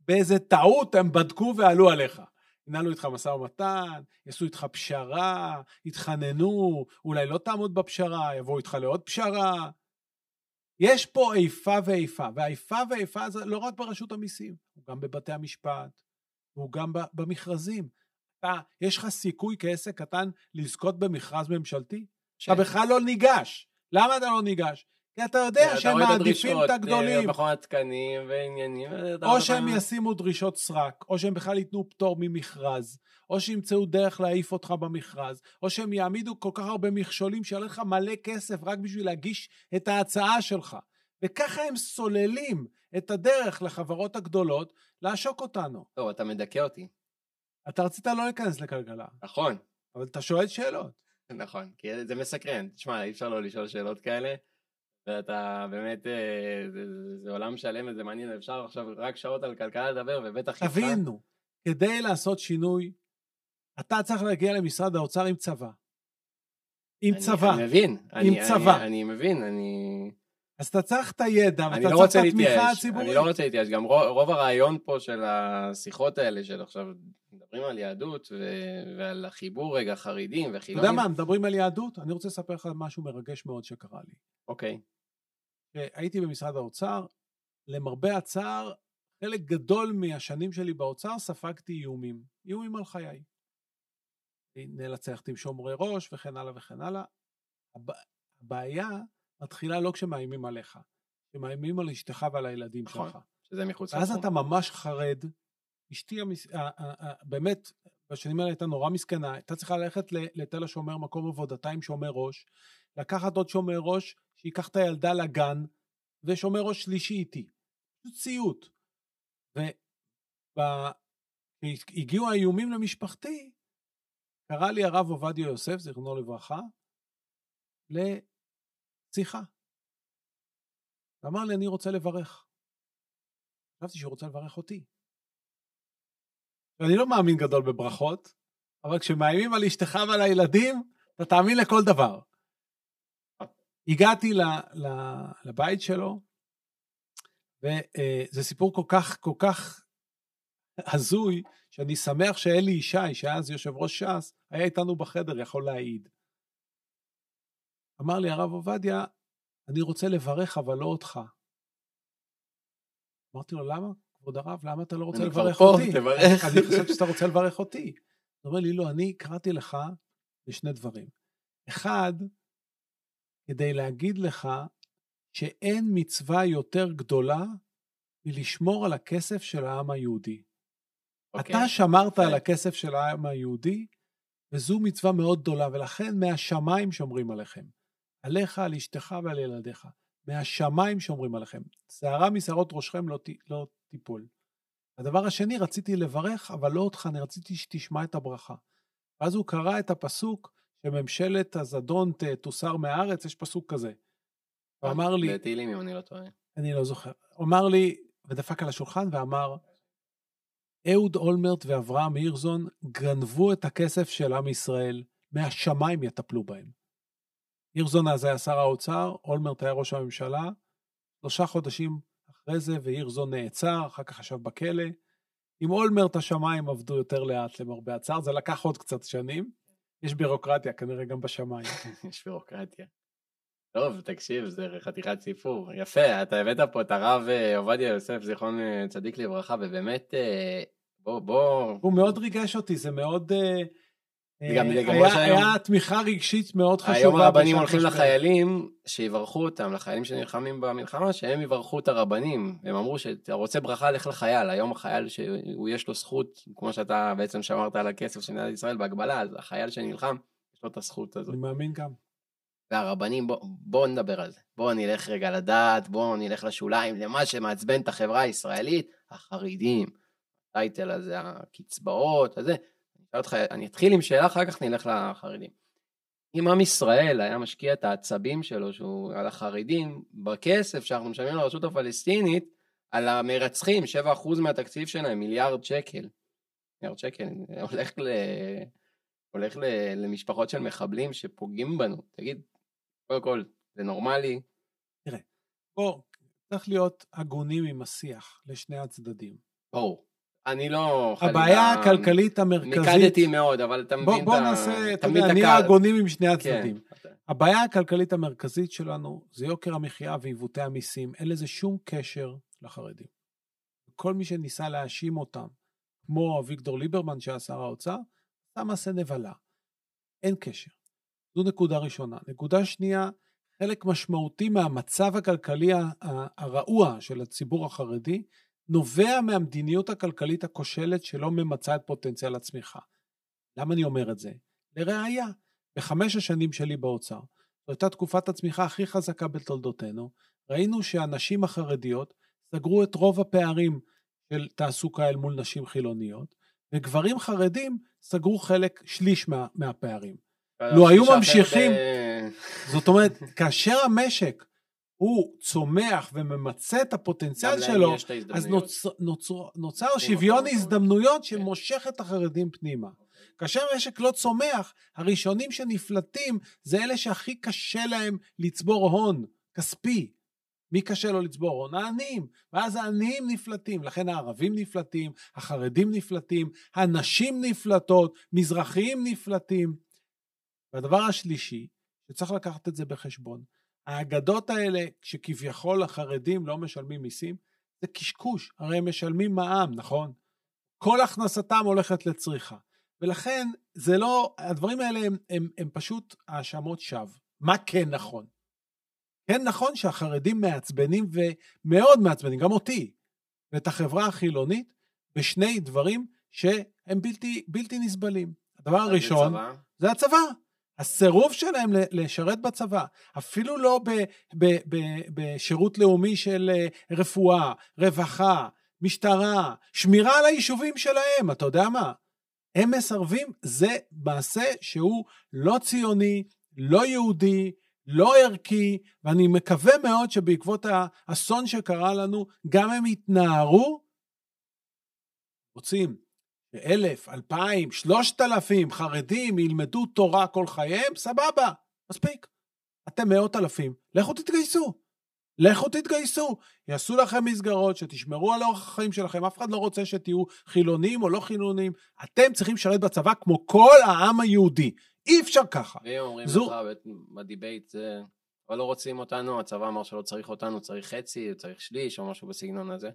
באיזה טעות הם בדקו ועלו עליך. ינהלו איתך משא ומתן, יעשו איתך פשרה, יתחננו, אולי לא תעמוד בפשרה, יבואו איתך לעוד פשרה. יש פה איפה ואיפה, והאיפה ואיפה זה לא רק ברשות המיסים, הוא גם בבתי המשפט, הוא גם במכרזים. אתה, יש לך סיכוי כעסק קטן לזכות במכרז ממשלתי? ש- אתה בכלל לא ניגש. למה אתה לא ניגש? כי אתה יודע שהם מעדיפים את הגדולים. אה, מכון התקנים ועניינים. ואתה או שהם ישימו דרישות סרק, או שהם בכלל ייתנו פטור ממכרז, או שימצאו דרך להעיף אותך במכרז, או שהם יעמידו כל כך הרבה מכשולים שיעלה לך מלא כסף רק בשביל להגיש את ההצעה שלך. וככה הם סוללים את הדרך לחברות הגדולות לעשוק אותנו. טוב, אתה מדכא אותי. אתה רצית לא להיכנס לכלכלה, נכון, אבל אתה שואל שאלות. נכון. כי זה מסקרן. תשמע, אי אפשר לא לשאול שאלות כאלה. ואתה באמת, אה, זה, זה, זה עולם שלם וזה מעניין, אפשר עכשיו רק שעות על כלכלה לדבר, ובטח. תבינו, כדי לעשות שינוי, אתה צריך להגיע למשרד האוצר עם צבא. עם אני- צבא. אני מבין. עם אני, צבא. אני, אני מבין, אני... אז אתה צריך את הידע, אני ואתה לא צריך את התמיכה הציבורית. אני לא רוצה להתייאש, גם רוב, רוב הרעיון פה של השיחות האלה, של עכשיו מדברים על יהדות ו- ועל החיבור רגע חרדים אתה וחילונים. יודע מה, מדברים על יהדות? אני רוצה לספר לך משהו מרגש מאוד שקרה לי. אוקיי, הייתי במשרד האוצר, למרבה הצער, חלק גדול מהשנים שלי באוצר ספגתי איומים, איומים על חיי. נאלץ ללכת עם שומרי ראש וכן הלאה וכן הלאה. הב- הבעיה מתחילה לא כשמאיימים עליך, כשמאיימים על אשתך ועל הילדים נכון. שלך. שזה מחוץ ואז לתחום. אתה ממש חרד. אשתי המס... באמת, בשנים האלה הייתה נורא מסכנה, הייתה צריכה ללכת לתל השומר, מקום עבודתה עם שומר ראש, לקחת עוד שומר ראש, שייקח את הילדה לגן, ושומר ראש שלישי איתי. פשוט סיוט. וכשהגיעו האיומים למשפחתי, קרא לי הרב עובדיה יוסף, זיכרונו לברכה, לשיחה. ואמר לי, אני רוצה לברך. חשבתי שהוא רוצה לברך אותי. אני לא מאמין גדול בברכות, אבל כשמאיימים על אשתך ועל הילדים, אתה תאמין לכל דבר. הגעתי ל, ל, לבית שלו, וזה סיפור כל כך, כל כך הזוי, שאני שמח שאלי ישי, שהיה אז יושב ראש ש"ס, היה איתנו בחדר, יכול להעיד. אמר לי הרב עובדיה, אני רוצה לברך, אבל לא אותך. אמרתי לו, למה? כבוד הרב, למה אתה לא רוצה לברך אותי? תברך. אני חשבתי שאתה רוצה לברך אותי. הוא אומר לי, לא, אני קראתי לך לשני דברים. אחד, כדי להגיד לך שאין מצווה יותר גדולה מלשמור על הכסף של העם היהודי. אוקיי. אתה שמרת יפה. על הכסף של העם היהודי, וזו מצווה מאוד גדולה, ולכן מהשמיים שומרים עליכם. עליך, על אשתך ועל ילדיך. מהשמיים שומרים עליכם. שערה משערות ראשכם לא, ת- לא תיפול. הדבר השני, רציתי לברך, אבל לא אותך, אני רציתי שתשמע את הברכה. ואז הוא קרא את הפסוק שממשלת הזדון תוסר מהארץ, יש פסוק כזה. הוא אמר לי, בתהילים, אם אני לא טועה. אני לא זוכר. הוא אמר לי, ודפק על השולחן ואמר, אהוד אולמרט ואברהם הירזון גנבו את הכסף של עם ישראל, מהשמיים יטפלו בהם. הירזון אז היה שר האוצר, אולמרט היה ראש הממשלה, שלושה חודשים אחרי זה, והירזון נעצר, אחר כך ישב בכלא. עם אולמרט השמיים עבדו יותר לאט למרבה הצער, זה לקח עוד קצת שנים. יש בירוקרטיה כנראה גם בשמיים. <laughs> יש בירוקרטיה. טוב, תקשיב, זה חתיכת סיפור. יפה, אתה הבאת פה את הרב אה, עובדיה יוסף, זיכרון אה, צדיק לברכה, ובאמת, אה, בוא, בוא, הוא מאוד ריגש אותי, זה מאוד... לגמרי היה, שהיום- היה תמיכה רגשית מאוד חשובה. היום הרבנים הולכים. לחיילים, שיברכו אותם, לחיילים שנלחמים במלחמה, שהם יברכו את הרבנים. הם אמרו שאתה רוצה ברכה, לך לחייל. היום החייל שהוא יש לו זכות, כמו שאתה בעצם שמרת על הכסף של מדינת ישראל בהגבלה, אז החייל שנלחם, יש לו את הזכות הזאת. אני מאמין גם. והרבנים, בוא, בוא נדבר על זה. בוא נלך רגע לדעת, בוא נלך לשוליים, למה שמעצבן את החברה הישראלית, החרדים, הטייטל הזה, הקצבאות, הזה. אשאל אותך, אני אתחיל עם שאלה, אחר כך נלך לחרדים. אם עם ישראל היה משקיע את העצבים שלו, שהוא על החרדים, בכסף שאנחנו משלמים לרשות הפלסטינית, על המרצחים, 7% מהתקציב שלהם, מיליארד שקל. מיליארד שקל, הולך ל... הולך ל... למשפחות של מחבלים שפוגעים בנו. תגיד, קודם כל, זה נורמלי? בוא, צריך להיות הגונים עם השיח לשני הצדדים. ברור. אני לא... הבעיה חלילה- הכלכלית המרכזית... מיקדתי מאוד, אבל אתה בוא, מבין בוא את ה... נעשה, אתה יודע, נהיה. הגונים עם שני כן. הצדדים. הבעיה הכלכלית המרכזית שלנו זה יוקר המחיה ועיוותי המיסים. אין לזה שום קשר לחרדים. כל מי שניסה להאשים אותם, כמו אביגדור ליברמן שהיה שר האוצר, עשה מעשה נבלה. אין קשר. זו נקודה ראשונה. נקודה שנייה, חלק משמעותי מהמצב הכלכלי הרעוע של הציבור החרדי, נובע מהמדיניות הכלכלית הכושלת שלא ממצה את פוטנציאל הצמיחה. למה אני אומר את זה? לראיה, בחמש השנים שלי באוצר, זו הייתה תקופת הצמיחה הכי חזקה בתולדותינו, ראינו שהנשים החרדיות סגרו את רוב הפערים של תעסוקה אל מול נשים חילוניות, וגברים חרדים סגרו חלק, שליש מה, מהפערים. לו היו ממשיכים- ב- זאת אומרת, כאשר המשק הוא צומח וממצה את הפוטנציאל שלו, את אז. נוצר, נוצר, נוצר מקום שוויון. הזדמנויות כן. שמושך את החרדים פנימה. כאשר המשק לא צומח, הראשונים שנפלטים זה אלה שהכי קשה להם לצבור הון כספי. מי קשה לו לצבור הון? העניים. ואז העניים נפלטים, לכן הערבים נפלטים, החרדים נפלטים, הנשים נפלטות, מזרחיים נפלטים. והדבר השלישי, שצריך לקחת את זה בחשבון, האגדות האלה שכביכול החרדים לא משלמים מיסים, זה קשקוש, הרי הם משלמים מע"מ, נכון? כל הכנסתם הולכת לצריכה. ולכן זה לא, הדברים האלה הם, הם, הם פשוט האשמות שווא. מה כן נכון? כן נכון שהחרדים מעצבנים ומאוד מעצבנים, גם אותי, ואת החברה החילונית, בשני דברים שהם בלתי, בלתי נסבלים. הדבר הראשון, בצבא, זה הצבא. הסירוב שלהם לשרת בצבא, אפילו לא בשירות לאומי של אה, רפואה, רווחה, משטרה, שמירה על היישובים שלהם, אתה יודע מה? הם מסרבים, זה מעשה שהוא לא ציוני, לא יהודי, לא ערכי, ואני מקווה מאוד שבעקבות האסון שקרה לנו, גם הם יתנערו, רוצים שאלף, אלפיים, שלושת אלפים חרדים ילמדו תורה כל חייהם, סבבה, מספיק. אתם מאות אלפים, לכו תתגייסו. לכו תתגייסו, יעשו לכם מסגרות, שתשמרו על אורח החיים שלכם, אף אחד לא רוצה שתהיו חילונים או לא חילונים, אתם צריכים לשרת בצבא כמו כל העם היהודי, אי אפשר ככה. ואם אומרים זו- לך בדיבייט, זה... אבל לא רוצים אותנו, הצבא אמר שלא צריך אותנו, צריך חצי, צריך שליש, או משהו בסגנון הזה.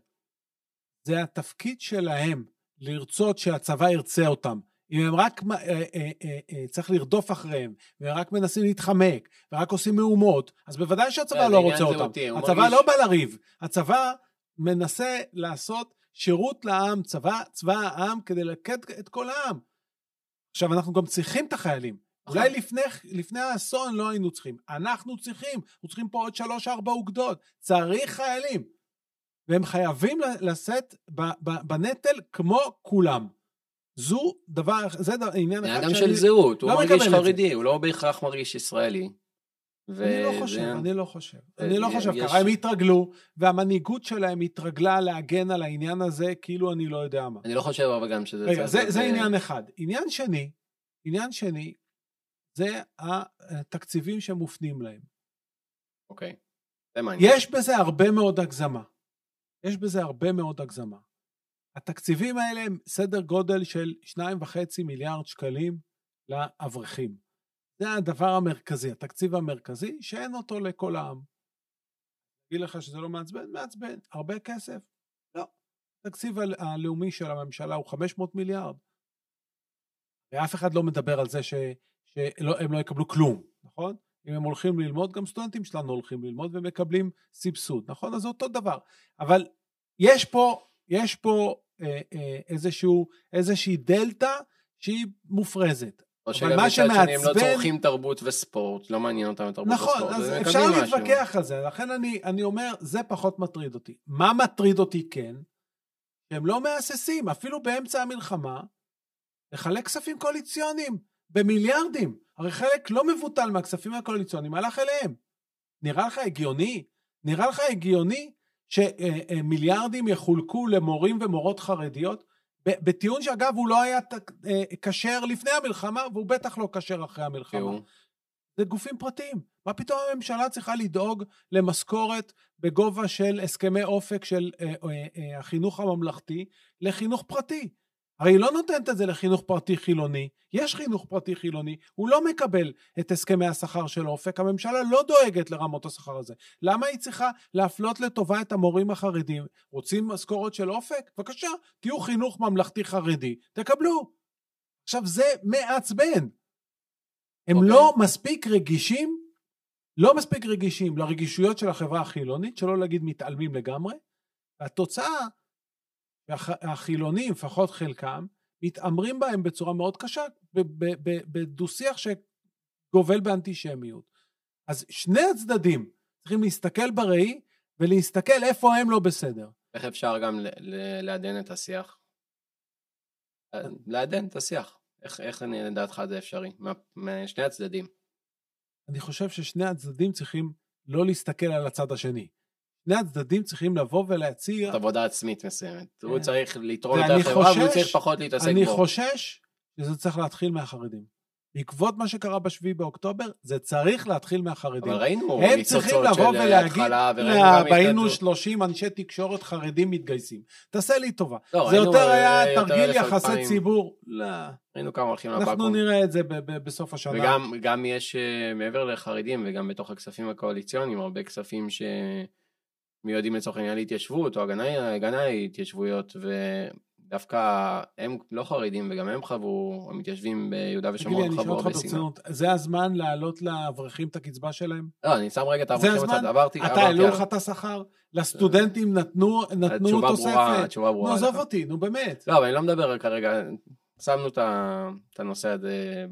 זה התפקיד שלהם לרצות שהצבא ירצה אותם. אם הם רק אה, אה, אה, אה, צריך לרדוף אחריהם, והם רק מנסים להתחמק, ורק עושים מהומות, אז בוודאי שהצבא לא רוצה אותם. הוא הצבא מרגיש- לא בא לריב, הצבא מנסה לעשות שירות לעם, צבא, צבא העם, כדי לקד את כל העם. עכשיו, אנחנו גם צריכים את החיילים. נכון. אולי לפני, לפני האסון לא היינו צריכים. אנחנו צריכים, אנחנו צריכים פה עוד שלוש-ארבע אוגדות. צריך חיילים. והם חייבים לשאת בנטל כמו כולם. זו דבר, זה דבר, עניין זה אחד אדם של זהות, הוא לא מרגיש זה. חרדי, הוא לא בהכרח מרגיש ישראלי. אני לא חושב, אני לא חושב. אה, אני לא יש- חושב ככה, הם התרגלו, והמנהיגות שלהם התרגלה להגן על העניין הזה כאילו אני לא יודע מה. אני לא חושב אבל גם שזה... רגע, זה, להיות, זה אה, עניין אחד. עניין שני, עניין שני, זה התקציבים שמופנים להם. אוקיי, זה מעניין. יש בזה הרבה מאוד הגזמה. יש בזה הרבה מאוד הגזמה. התקציבים האלה הם סדר גודל של שניים וחצי מיליארד שקלים לאברכים. זה הדבר המרכזי, התקציב המרכזי, שאין אותו לכל העם. אגיד לך שזה לא מעצבן? מעצבן. הרבה כסף? לא. התקציב הלאומי של הממשלה הוא 500 מיליארד. ואף אחד לא מדבר על זה שהם הם לא יקבלו כלום, נכון? אם הם הולכים ללמוד, גם סטודנטים שלנו הולכים ללמוד ומקבלים סבסוד, נכון? אז זה אותו דבר. אבל יש פה, יש פה אה, אה, איזשהו, איזושהי דלתא שהיא מופרזת. או שגם מצד שני הם לא צורכים תרבות וספורט, לא מעניין אותם תרבות נכון, וספורט. אז הם אפשר מקבלים משהו. להתווכח על זה, לכן אני, אני אומר, זה פחות מטריד אותי. מה מטריד אותי כן? שהם לא מהססים, אפילו באמצע המלחמה, לחלק כספים קואליציוניים במיליארדים. הרי חלק לא מבוטל מהכספים הקואליציוניים הלך אליהם. נראה לך הגיוני? נראה לך הגיוני שמיליארדים יחולקו למורים ומורות חרדיות? בטיעון שאגב הוא לא היה אה, כשר לפני המלחמה והוא בטח לא כשר אחרי המלחמה. זה גופים פרטיים. מה פתאום הממשלה צריכה לדאוג למשכורת בגובה של הסכמי אופק של אה, אה, אה, החינוך הממלכתי לחינוך פרטי? הרי היא לא נותנת את זה לחינוך פרטי חילוני, יש חינוך פרטי חילוני, הוא לא מקבל את הסכמי השכר של אופק, הממשלה לא דואגת לרמות השכר הזה. למה היא צריכה להפלות לטובה את המורים החרדים? רוצים משכורת של אופק? בבקשה, תהיו חינוך ממלכתי חרדי, תקבלו. עכשיו זה מעצבן. הם אוקיי. לא מספיק רגישים, לא מספיק רגישים לרגישויות של החברה החילונית, שלא להגיד מתעלמים לגמרי. והתוצאה, החילונים, לפחות חלקם, מתעמרים בהם בצורה מאוד קשה, בדו-שיח שגובל באנטישמיות. אז שני הצדדים צריכים להסתכל בראי ולהסתכל איפה הם לא בסדר. איך אפשר גם לעדן את השיח? לעדן את השיח. איך, איך לדעתך זה אפשרי? מה- משני הצדדים. אני חושב ששני הצדדים צריכים לא להסתכל על הצד השני. שני הצדדים צריכים לבוא ולהציע, זאת עבודה עצמית מסוימת. הוא כן. צריך לתרום יותר לחברה והוא צריך פחות להתעסק אני בו. חושש שזה צריך להתחיל מהחרדים. בעקבות מה שקרה בשביעי באוקטובר, זה צריך להתחיל מהחרדים. אבל ראינו הם צריכים לבוא של אה, ולהגיד, התחלה, וראינו "לא, גם והיינו התנגדות. 30 אנשי תקשורת חרדים מתגייסים. תעשה לי טובה. לא, זה ראינו, יותר אה, היה יותר תרגיל יחסי אלפיים. ציבור. לא, ראינו כמה הולכים אנחנו לבקו"ם. נראה את זה בסוף השנה. וגם גם יש אה, מעבר לחרדים וגם בתוך הכספים הקואליציוניים הרבה כספים שמיועדים לצורך העניין להתיישבות או הגנה, להתיישבויות ודווקא הם לא חרדים וגם הם חוו המתיישבים ביהודה ושומרון אני שואל חוו אותך הרבה שנאה. ברצינות, זה הזמן להעלות לאברכים את הקצבה שלהם? לא אני שם רגע את האברכים? בצד עברתי אתה, העלו על- לך את השכר? לסטודנטים נתנו נתנו התשובה ברורה תוספת? התשובה נו, ברורה עזוב לך. אותי, נו באמת. לא אבל אני לא מדבר כרגע שמנו את הנושא הזה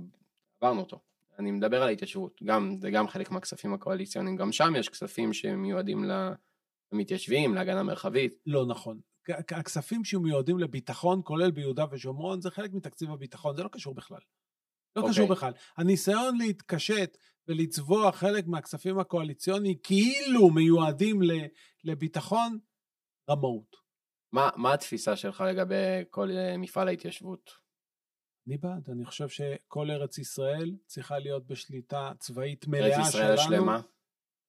עברנו אותו. אני מדבר על ההתיישבות, גם, זה גם חלק מהכספים הקואליציוניים, גם שם יש כספים שמיועדים למתיישבים, להגנה מרחבית. לא נכון. הכספים שמיועדים לביטחון, כולל ביהודה ושומרון, זה חלק מתקציב הביטחון, זה לא קשור בכלל. לא אוקיי. קשור בכלל. הניסיון להתקשט ולצבוע חלק מהכספים הקואליציוניים כאילו מיועדים לביטחון, רמאות. מה, מה התפיסה שלך לגבי כל אה, מפעל ההתיישבות? אני בעד, אני חושב שכל ארץ ישראל צריכה להיות בשליטה צבאית מלאה ארץ שלנו. ישראל השלמה?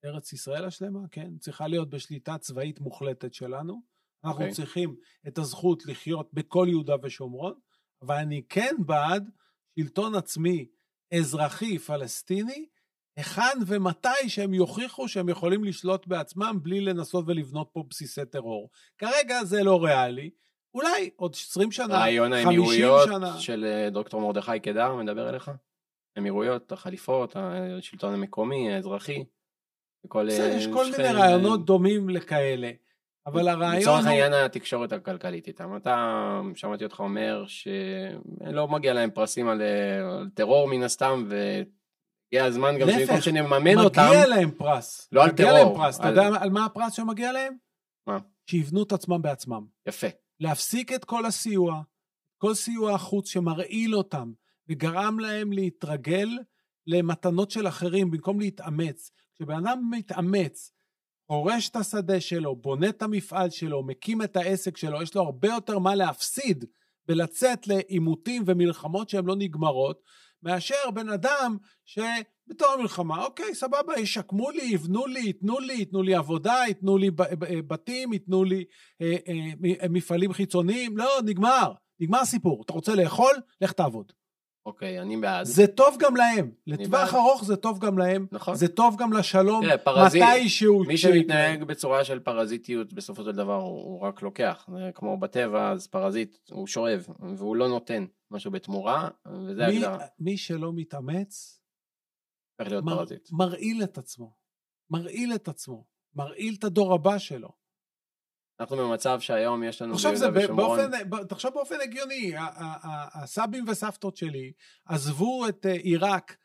ארץ ישראל השלמה, כן, צריכה להיות בשליטה צבאית מוחלטת שלנו. אנחנו okay. אוקיי. צריכים את הזכות לחיות בכל יהודה ושומרון, אבל אני כן בעד שלטון עצמי אזרחי פלסטיני, היכן ומתי שהם יוכיחו שהם יכולים לשלוט בעצמם בלי לנסות ולבנות פה בסיסי טרור. כרגע זה לא ריאלי, אולי עוד 20 שנה, 50 שנה. רעיון האמירויות של אה, דוקטור מרדכי קדר מדבר אליך? אמירויות, החליפות, השלטון המקומי, האזרחי. וכל, אה, יש כל מיני רעיונות דומים לכאלה. אבל הרעיון לצורך. העניין התקשורת הכלכלית איתם. אתה, שמעתי אותך אומר שלא מגיע להם פרסים על, על טרור מן הסתם, והגיע הזמן גם שבמקום שנממן אותם... מגיע להם פרס. לא על טרור. מגיע להם פרס. על... אתה יודע על מה הפרס שמגיע להם? מה? שיבנו את עצמם בעצמם. יפה. להפסיק את כל הסיוע, כל סיוע החוץ שמרעיל אותם, וגרם להם להתרגל למתנות של אחרים במקום להתאמץ. כשבן אדם מתאמץ, חורש את השדה שלו, בונה את המפעל שלו, מקים את העסק שלו, יש לו הרבה יותר מה להפסיד ולצאת לעימותים ומלחמות שהן לא נגמרות, מאשר בן אדם שבתור המלחמה, אוקיי, סבבה, ישקמו לי, יבנו לי, ייתנו לי, ייתנו לי עבודה, ייתנו לי בתים, ייתנו לי אה, אה, מפעלים חיצוניים, לא, נגמר, נגמר הסיפור. אתה רוצה לאכול? לך תעבוד. אוקיי, אני בעד. זה טוב גם להם. לטווח ארוך זה טוב גם להם. נכון. זה טוב גם לשלום. תראה, פרזיט, מתישהו... מי שמתנהג בצורה של פרזיטיות, בסופו של דבר הוא, הוא רק לוקח. כמו בטבע, אז פרזיט, הוא שואב, והוא לא נותן משהו בתמורה, וזה הגדרה. מי שלא מתאמץ, מר, פרזיט. מרעיל את עצמו. מרעיל את עצמו. מרעיל את הדור הבא שלו. אנחנו במצב שהיום יש לנו ביהודה ושומרון. באופן, תחשוב באופן הגיוני, הסבים וסבתות שלי עזבו את אה, עיראק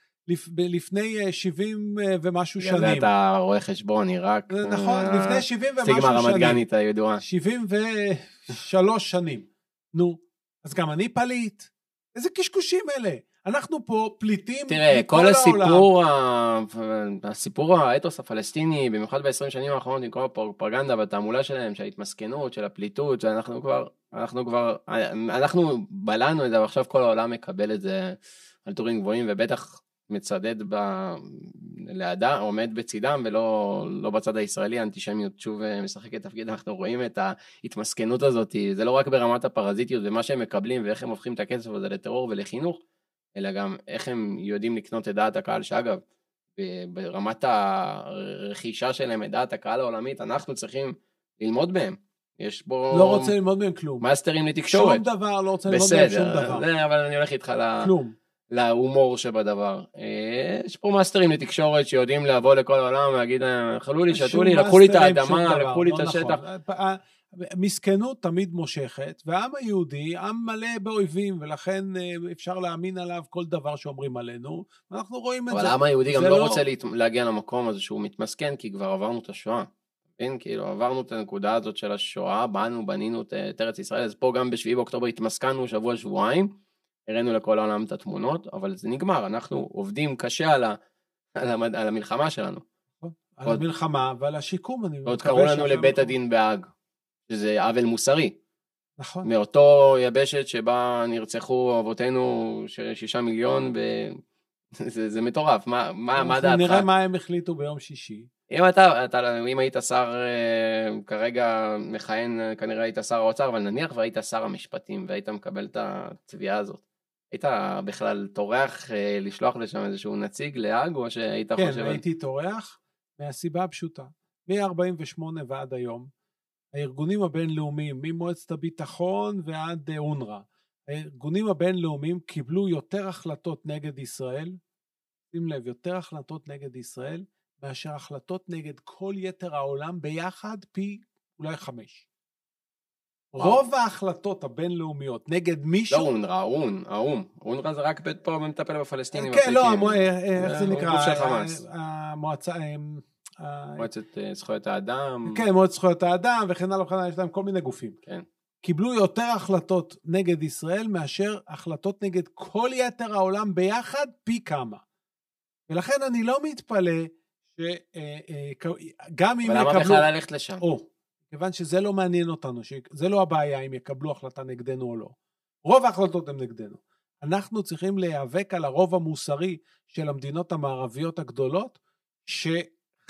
לפני 70 אה, אה, ומשהו שנים. זה אתה רואה חשבון, עיראק. נכון, לפני 70 ומשהו שנים. סטיגמה רמת גנית הידועה. 73 שנים. נו, אז גם אני פליט. איזה קשקושים אלה? אנחנו פה פליטים תראה, כל הסיפור, ה... הסיפור האתוס הפלסטיני, במיוחד ב-20 שנים האחרונות עם כל הפרופגנדה והתעמולה שלהם, של ההתמסכנות, של הפליטות, שאנחנו כבר, אנחנו כבר, אנחנו בלענו את זה, ועכשיו כל העולם מקבל את זה על טורים גבוהים, ובטח מצדד ב... לידם, עומד בצידם ולא לא בצד הישראלי, האנטישמיות שוב אה, משחקת תפקיד, אנחנו רואים את ההתמסכנות הזאת, זה לא רק ברמת הפרזיטיות ומה שהם מקבלים ואיך הם הופכים את הכסף הזה לטרור ולחינוך, אלא גם איך הם יודעים לקנות את דעת הקהל, שאגב, ברמת הרכישה שלהם את דעת הקהל העולמית, אנחנו צריכים ללמוד מהם. יש פה... לא רוצה ללמוד מהם כלום. מאסטרים לתקשורת. שום דבר, לא רוצה ללמוד מהם שום דבר. בסדר, אבל אני הולך איתך ל... כלום. להומור שבדבר. אה, יש פה מאסטרים לתקשורת שיודעים לבוא לכל העולם ולהגיד להם, אכלו לי, שתו לי, לקחו לי את האדמה, לקחו לי את לא השטח. מסכנות תמיד מושכת, והעם היהודי עם מלא באויבים, ולכן אה, אפשר להאמין עליו כל דבר שאומרים עלינו, ואנחנו רואים את זה. אבל העם היהודי גם לא, לא רוצה להגיע למקום הזה שהוא מתמסכן, כי כבר עברנו את השואה. כן, כאילו עברנו את הנקודה הזאת של השואה, באנו, בנינו את ארץ ישראל, אז פה גם ב-7 באוקטובר התמסכנו שבוע, שבועיים, הראינו לכל העולם את התמונות, אבל זה נגמר, אנחנו עובדים קשה על, ה, על, המד, על המלחמה שלנו. נכון, על עוד, המלחמה ועל השיקום, אני מקווה עוד קראו לנו לבית הדין בהאג. שזה עוול מוסרי. נכון. מאותו יבשת שבה נרצחו אבותינו שישה מיליון, ב... <laughs> זה, זה מטורף, מה, מה, מה דעתך? נראה מה הם החליטו ביום שישי. אם אתה, אתה, אם היית שר אה, כרגע מכהן, כנראה היית שר האוצר, אבל נניח והיית שר המשפטים והיית מקבל את התביעה הזאת, היית בכלל טורח אה, לשלוח לשם איזשהו נציג להאג, או שהיית כן, חושב... כן, הייתי טורח, מהסיבה הפשוטה. מ-48 ועד היום, הארגונים הבינלאומיים, ממועצת הביטחון ועד אה, אונר"א, הארגונים הבינלאומיים קיבלו יותר החלטות נגד ישראל, שים לב, יותר החלטות נגד ישראל, מאשר החלטות נגד כל יתר העולם ביחד פי אולי חמש. רוב ההחלטות הבינלאומיות נגד מישהו... לא אונר"א, האו"ם, האו"ם. אונר"א זה רק פה מטפל בפלסטינים. כן, לא, אה, איך זה נקרא? המועצה... מועצת אה, זכויות האדם. כן, מועצת זכויות האדם וכן הלאה וכן הלאה, יש להם כל מיני גופים. כן. קיבלו יותר החלטות נגד ישראל מאשר החלטות נגד כל יתר העולם ביחד פי כמה. ולכן אני לא מתפלא שגם אה, אם יקבלו... אבל למה בכלל ללכת לשם? או, כיוון שזה לא מעניין אותנו, זה לא הבעיה אם יקבלו החלטה נגדנו או לא. רוב ההחלטות הן נגדנו. אנחנו צריכים להיאבק על הרוב המוסרי של המדינות המערביות הגדולות, ש...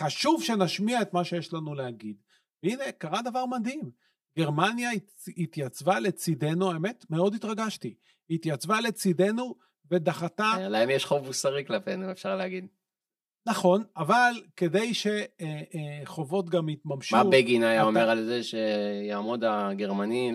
חשוב שנשמיע את מה שיש לנו להגיד. והנה, קרה דבר מדהים. גרמניה התייצבה לצידנו, האמת, מאוד התרגשתי. התייצבה לצידנו ודחתה... להם יש חוב מוסרי כלפינו, אפשר להגיד. נכון, אבל כדי שחובות גם יתממשו... מה בגין היה אתה... אומר על זה שיעמוד הגרמני?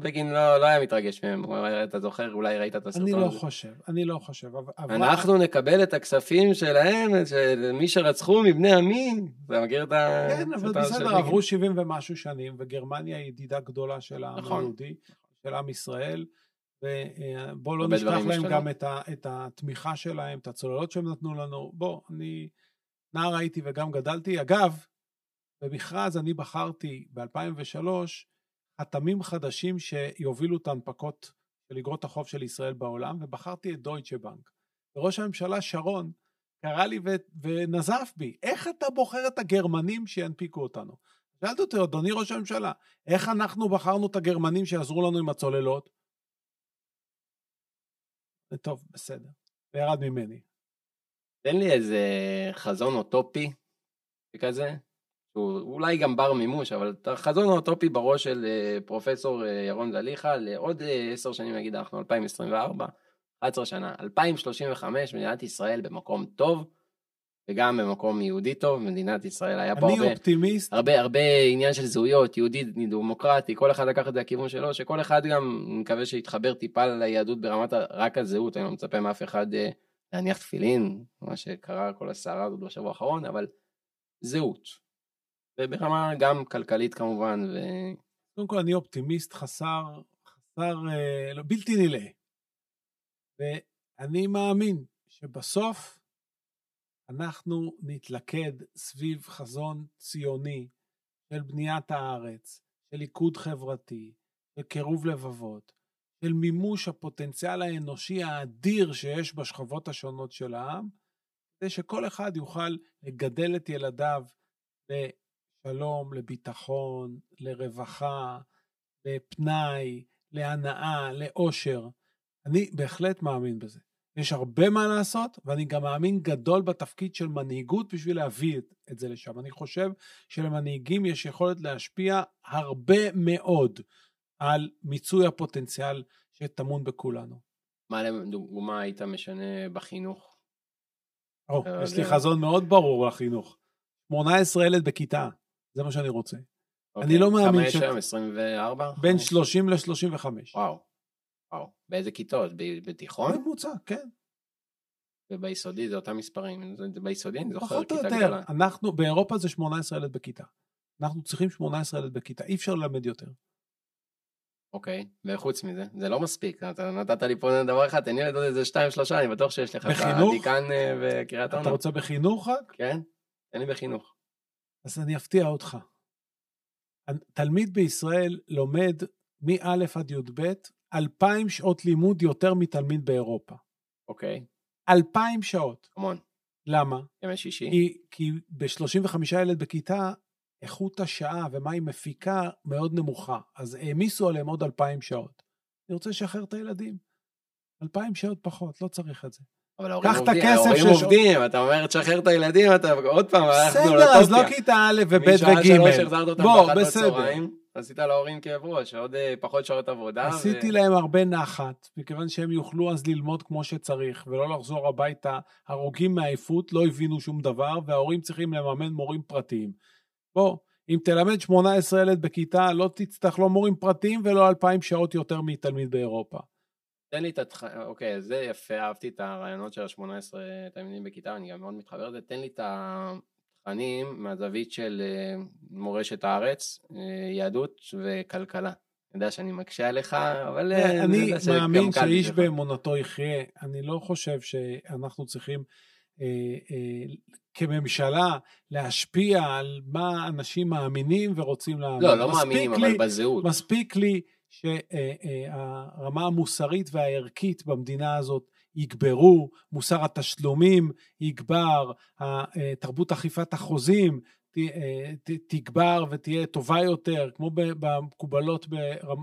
בגין לא, לא היה מתרגש מהם, אתה זוכר, אולי ראית את הסרטון הזה. אני לא חושב, אני לא חושב. אבל... אנחנו נקבל את הכספים שלהם, של מי שרצחו מבני עמי, אתה מכיר את ה... כן, אבל בסדר, עברו 70 ומשהו שנים, וגרמניה היא ידידה גדולה של העם נכון. היהודי, של עם ישראל. ובואו לא נשכח להם. גם את, ה, את התמיכה שלהם, את הצוללות שהם נתנו לנו. בוא, אני נער הייתי וגם גדלתי. אגב, במכרז אני בחרתי ב-2003 חתמים חדשים שיובילו את ההנפקות של אגרות החוב של ישראל בעולם, ובחרתי את דויטשה בנק. וראש הממשלה שרון קרא לי ו- ונזף בי, איך אתה בוחר את הגרמנים שינפיקו אותנו? שאלתי אותו, אדוני ראש הממשלה, איך אנחנו בחרנו את הגרמנים שיעזרו לנו עם הצוללות? זה טוב, בסדר. וירד ממני. תן לי איזה חזון אוטופי כזה, שהוא אולי גם בר מימוש, אבל את החזון האוטופי בראש של אה, פרופסור אה, ירון זליכה לעוד אה, עשר שנים, נגיד אנחנו 2024, 11 שנה, 2035, מדינת ישראל במקום טוב, וגם במקום יהודי טוב, מדינת ישראל היה פה הרבה... אני אופטימיסט. הרבה, הרבה עניין של זהויות, יהודי, דמוקרטי, כל אחד לקח את זה לכיוון שלו, שכל אחד גם מקווה שיתחבר טיפה ליהדות ברמת רק הזהות, אני לא מצפה מאף אחד אה, להניח תפילין, מה שקרה כל הסערה הזאת בשבוע האחרון, אבל זהות. וברמה גם כלכלית כמובן. ו... קודם כל אני אופטימיסט חסר, חסר, אה, לא, בלתי נלאה. ואני מאמין שבסוף אנחנו נתלכד סביב חזון ציוני של בניית הארץ, של ליכוד חברתי, של קירוב לבבות, של מימוש הפוטנציאל האנושי האדיר שיש בשכבות השונות של העם, כדי שכל אחד יוכל לגדל את ילדיו לשלום, לביטחון, לרווחה, לפנאי, להנאה, לאושר. אני בהחלט מאמין בזה. יש הרבה מה לעשות, ואני גם מאמין גדול בתפקיד של מנהיגות בשביל להביא את, את זה לשם. אני חושב שלמנהיגים יש יכולת להשפיע הרבה מאוד על מיצוי הפוטנציאל שטמון בכולנו. מה לדוגמה היית משנה בחינוך? או, יש לי חזון מאוד ברור לחינוך. 18 ילד בכיתה, זה מה שאני רוצה. אוקיי. אני לא מאמין ש... כמה יש היום? 24? בין 30 ל-35. וואו. וואו, באיזה כיתות? בתיכון? בממוצע, כן. וביסודי זה אותם מספרים, זה ביסודי אני זוכר כיתה גדולה. יותר, אנחנו, באירופה זה 18 ילד בכיתה. אנחנו צריכים 18 ילד בכיתה, אי אפשר ללמד יותר. אוקיי, וחוץ מזה, זה לא מספיק, אתה נתת לי פה דבר אחד, תן לי לדעת איזה שתיים שלושה, אני בטוח שיש לך? את הדיקן אה, וקריית אונו. אתה רוצה בחינוך רק? כן, תן לי בחינוך. אז אני אפתיע אותך. תלמיד בישראל לומד מא' עד י"ב אלפיים שעות לימוד יותר מתלמיד באירופה. אוקיי. אלפיים שעות. המון. למה? ימי שישי. כי, כי ב-35 ילד בכיתה, איכות השעה ומה היא מפיקה מאוד נמוכה. אז העמיסו עליהם עוד אלפיים שעות. אני רוצה לשחרר את הילדים. אלפיים שעות פחות, לא צריך את זה. אבל ההורים עובדים, ההורים עובדים, אתה אומר תשחרר את הילדים, אתה עוד פעם, בסדר, אז לא כיתה א' וב' וג'. בוא, בסדר. עשית להורים כאב ראש, עוד אה, פחות שעות עבודה. עשיתי ו... להם הרבה נחת, מכיוון שהם יוכלו אז ללמוד כמו שצריך, ולא לחזור הביתה הרוגים מעייפות, לא הבינו שום דבר, וההורים צריכים לממן מורים פרטיים. בוא, אם תלמד 18 ילד בכיתה, לא תצטרך לא מורים פרטיים ולא 2,000 שעות יותר מתלמיד באירופה. תן לי את התח... אוקיי, זה יפה, אהבתי את הרעיונות של ה-18 תלמידים בכיתה, אני גם מאוד מתחבר לזה. תן לי את ה... תכנים מהזווית של אה, מורשת הארץ, אה, יהדות וכלכלה. אני יודע שאני מקשה עליך, אבל... אה, אני מאמין שאיש באמונתו יחיה. אני לא חושב שאנחנו צריכים אה, אה, כממשלה להשפיע על מה אנשים מאמינים ורוצים להאמין. לא, לא מאמינים, לי, אבל בזהות. מספיק לי שהרמה המוסרית והערכית במדינה הזאת יגברו, מוסר התשלומים יגבר, תרבות אכיפת החוזים תגבר ותהיה טובה יותר, כמו במקובלות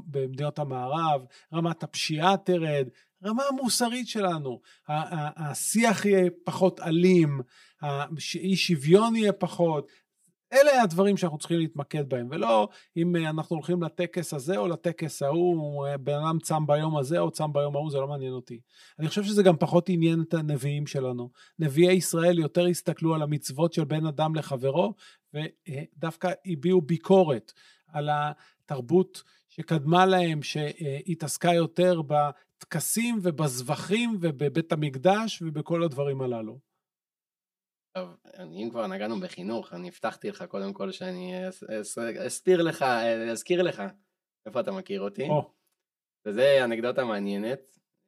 במדינות המערב, רמת הפשיעה תרד, הרמה המוסרית שלנו, השיח יהיה פחות אלים, אי שוויון יהיה פחות, אלה הדברים שאנחנו צריכים להתמקד בהם, ולא אם אנחנו הולכים לטקס הזה או לטקס ההוא, בן אדם צם ביום הזה או צם ביום ההוא, זה לא מעניין אותי. אני חושב שזה גם פחות עניין את הנביאים שלנו. נביאי ישראל יותר הסתכלו על המצוות של בין אדם לחברו, ודווקא הביעו ביקורת על התרבות שקדמה להם, שהתעסקה יותר בטקסים ובזבחים ובבית המקדש ובכל הדברים הללו. טוב, אם כבר נגענו בחינוך, אני הבטחתי לך קודם כל שאני אסביר לך, אזכיר לך איפה אתה מכיר אותי. Oh. וזה אנקדוטה מעניינת.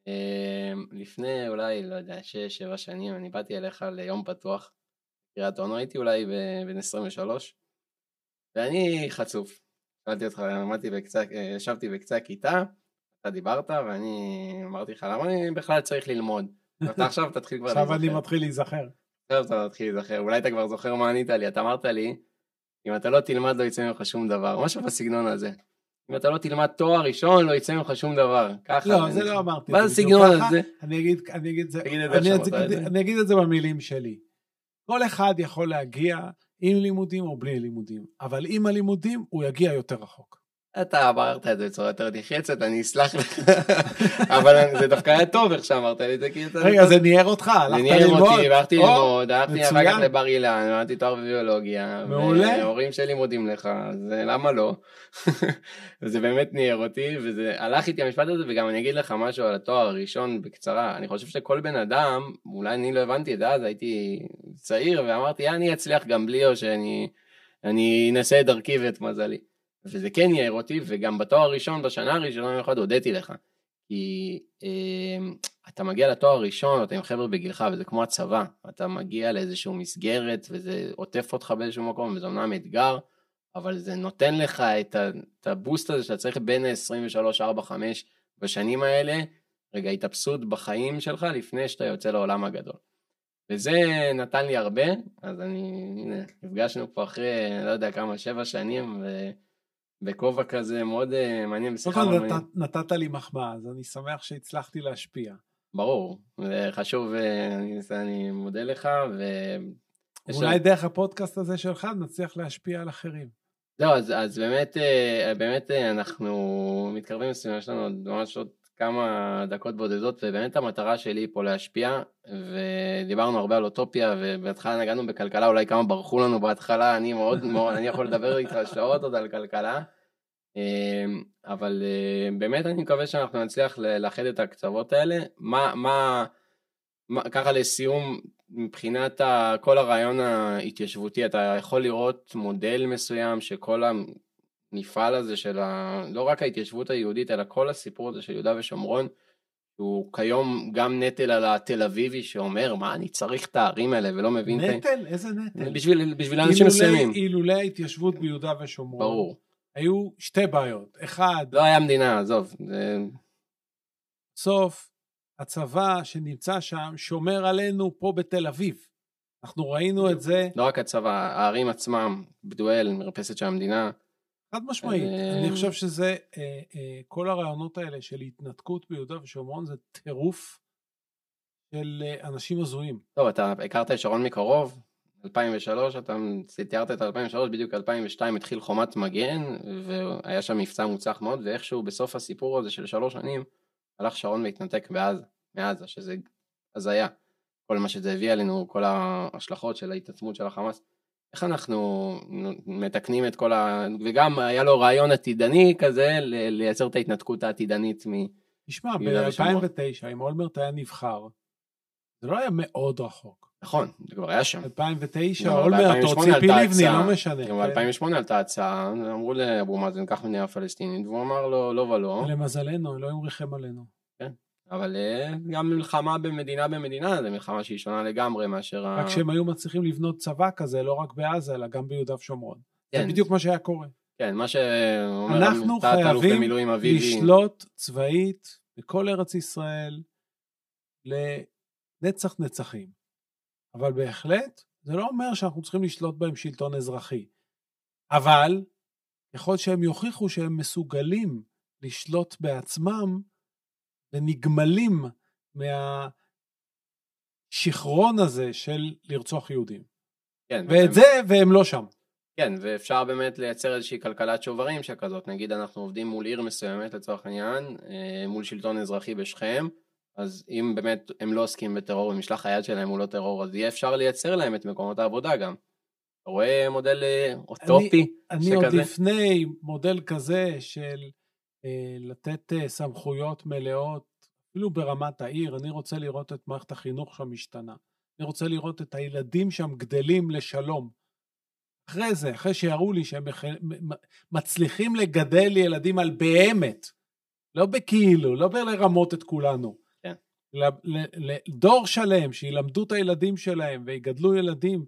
אמ, לפני אולי, לא יודע, שש, שבע שנים, אני באתי אליך ליום פתוח, קריית אונו, הייתי אולי בן 23, ואני חצוף. שאלתי אותך, עמדתי בקצה, ישבתי בקצה הכיתה, אתה דיברת, ואני אמרתי לך, למה אני בכלל צריך ללמוד? אתה עכשיו תתחיל כבר להיזכר. עכשיו אני מתחיל להיזכר. עכשיו אתה מתחיל להיזכר, אולי אתה כבר זוכר מה ענית לי, אתה אמרת לי, אם אתה לא תלמד לא יצא ממך שום דבר, משהו בסגנון הזה. אם אתה לא תלמד תואר ראשון לא יצא ממך שום דבר. ככה. לא, זה לא אמרתי. מה זה סגנון הזה? אני אגיד, אני אגיד, אני אגיד את זה במילים שלי. כל אחד יכול להגיע עם לימודים או בלי לימודים, אבל עם הלימודים הוא יגיע יותר רחוק. אתה אמרת את זה בצורה יותר נחרצת, אני אסלח לך, <laughs> אבל זה דווקא היה טוב איך שאמרת לי את זה, כי אתה... רגע, זה ניער אותך, הלכת ללמוד? זה ניער אותי, הלכתי ללמוד, הלכתי אחר כך לבר אילן, למדתי תואר בביולוגיה. מעולה. וההורים שלי מודים לך, אז למה לא? <laughs> וזה באמת ניער אותי, וזה הלך איתי המשפט הזה, וגם אני אגיד לך משהו על התואר הראשון בקצרה, אני חושב שכל בן אדם, אולי אני לא הבנתי את זה אז, הייתי צעיר, ואמרתי, אני אצליח גם בלי, או שאני אנסה את דרכי ואת מזלי. וזה כן יער אותי, וגם בתואר הראשון, בשנה הראשונה במיוחד, הודיתי לך. כי אה, אתה מגיע לתואר הראשון, אתה עם חבר'ה בגילך, וזה כמו הצבא. אתה מגיע לאיזושהי מסגרת, וזה עוטף אותך באיזשהו מקום, וזה אומנם אתגר, אבל זה נותן לך את, ה, את הבוסט הזה שאתה צריך בין ה-23, 4, 5 בשנים האלה, רגע התאפסות בחיים שלך לפני שאתה יוצא לעולם הגדול. וזה נתן לי הרבה, אז אני, הנה, נפגשנו פה אחרי, לא יודע כמה, שבע שנים, ו... בכובע כזה מאוד uh, מעניין. בשיחה מאוד נת, נתת לי מחמאה, אז אני שמח שהצלחתי להשפיע. ברור, זה חשוב, אה, אני, אני מודה לך. ו... אולי ש... דרך הפודקאסט הזה שלך נצליח להשפיע על אחרים. לא, אז, אז באמת, אה, באמת אנחנו מתקרבים לסיום, יש לנו ממש עוד כמה דקות בודדות, ובאמת המטרה שלי פה להשפיע, ודיברנו הרבה על אוטופיה, ובהתחלה נגענו בכלכלה, אולי כמה ברחו לנו בהתחלה, אני מאוד <laughs> מאוד, אני יכול לדבר איתך שעות עוד על כלכלה, אמ, אבל אה, באמת אני מקווה שאנחנו נצליח לאחד את הקצוות האלה. מה, מה, מה ככה לסיום, מבחינת כל הרעיון ההתיישבותי, אתה יכול לראות מודל מסוים שכל המפעל הזה של ה... לא רק ההתיישבות היהודית, אלא כל הסיפור הזה של יהודה ושומרון, הוא כיום גם נטל על התל אביבי שאומר, מה אני צריך את הערים האלה ולא מבין... נטל? איזה נטל? בשביל, בשביל אנשים מסוימים. אילולא ההתיישבות ביהודה ושומרון. ברור. היו שתי בעיות. אחד... לא היה מדינה, עזוב. זה... סוף, הצבא שנמצא שם שומר עלינו פה בתל אביב. אנחנו ראינו את זה. לא רק הצבא, הערים עצמם, בדואל, מרפסת של המדינה. חד משמעית. אני אה, חושב שזה, אה, אה, כל הרעיונות האלה של התנתקות ביהודה ושומרון זה טירוף של אנשים הזויים. טוב, אתה הכרת את שרון מקרוב, 2003, אתה תיארת את 2003, בדיוק 2002 התחיל חומת מגן, והיה שם מבצע מוצלח מאוד, ואיכשהו בסוף הסיפור הזה של שלוש שנים, הלך שרון והתנתק בעזה, מעזה, שזה הזיה. כל מה שזה הביא עלינו, כל ההשלכות של ההתעצמות של החמאס. איך אנחנו מתקנים את כל ה... וגם היה לו רעיון עתידני כזה לייצר את ההתנתקות העתידנית מ... תשמע, ב-2009, אם אולמרט היה נבחר, זה לא היה מאוד רחוק. נכון, זה כבר היה שם. 2009, אולמרט או ציפי לבני, לא משנה. גם ב-2008 עלתה הצעה, אמרו לאבו מאזן, קח מדינה פלסטינית, והוא אמר לו, לא ולא. למזלנו, אלוהים ריחם עלינו. כן. אבל אה, גם מלחמה במדינה במדינה זה מלחמה שהיא שונה לגמרי מאשר... רק ה... שהם היו מצליחים לבנות צבא כזה לא רק בעזה אלא גם ביהודה ושומרון. כן. זה בדיוק מה שהיה קורה. כן, מה שאומר אנחנו חייבים לשלוט צבאית בכל ארץ ישראל לנצח נצחים. אבל בהחלט זה לא אומר שאנחנו צריכים לשלוט בהם שלטון אזרחי. אבל יכול שהם יוכיחו שהם מסוגלים לשלוט בעצמם ונגמלים מהשיכרון הזה של לרצוח יהודים. כן, ואת זה, והם לא שם. כן, ואפשר באמת לייצר איזושהי כלכלת שוברים שכזאת, נגיד אנחנו עובדים מול עיר מסוימת לצורך העניין, אה, מול שלטון אזרחי בשכם, אז אם באמת הם לא עוסקים בטרור ומשלח היד שלהם הוא לא טרור, אז יהיה אפשר לייצר להם את מקומות העבודה גם. אתה רואה מודל אה, אוטופי אני, שכזה? אני עוד לפני מודל כזה של לתת אה, סמכויות מלאות, אפילו ברמת העיר, אני רוצה לראות את מערכת החינוך שם משתנה. אני רוצה לראות את הילדים שם גדלים לשלום. אחרי זה, אחרי שיראו לי שהם מצליחים לגדל ילדים על באמת, לא בכאילו, לא בלרמות את כולנו. כן. לדור שלם, שילמדו את הילדים שלהם ויגדלו ילדים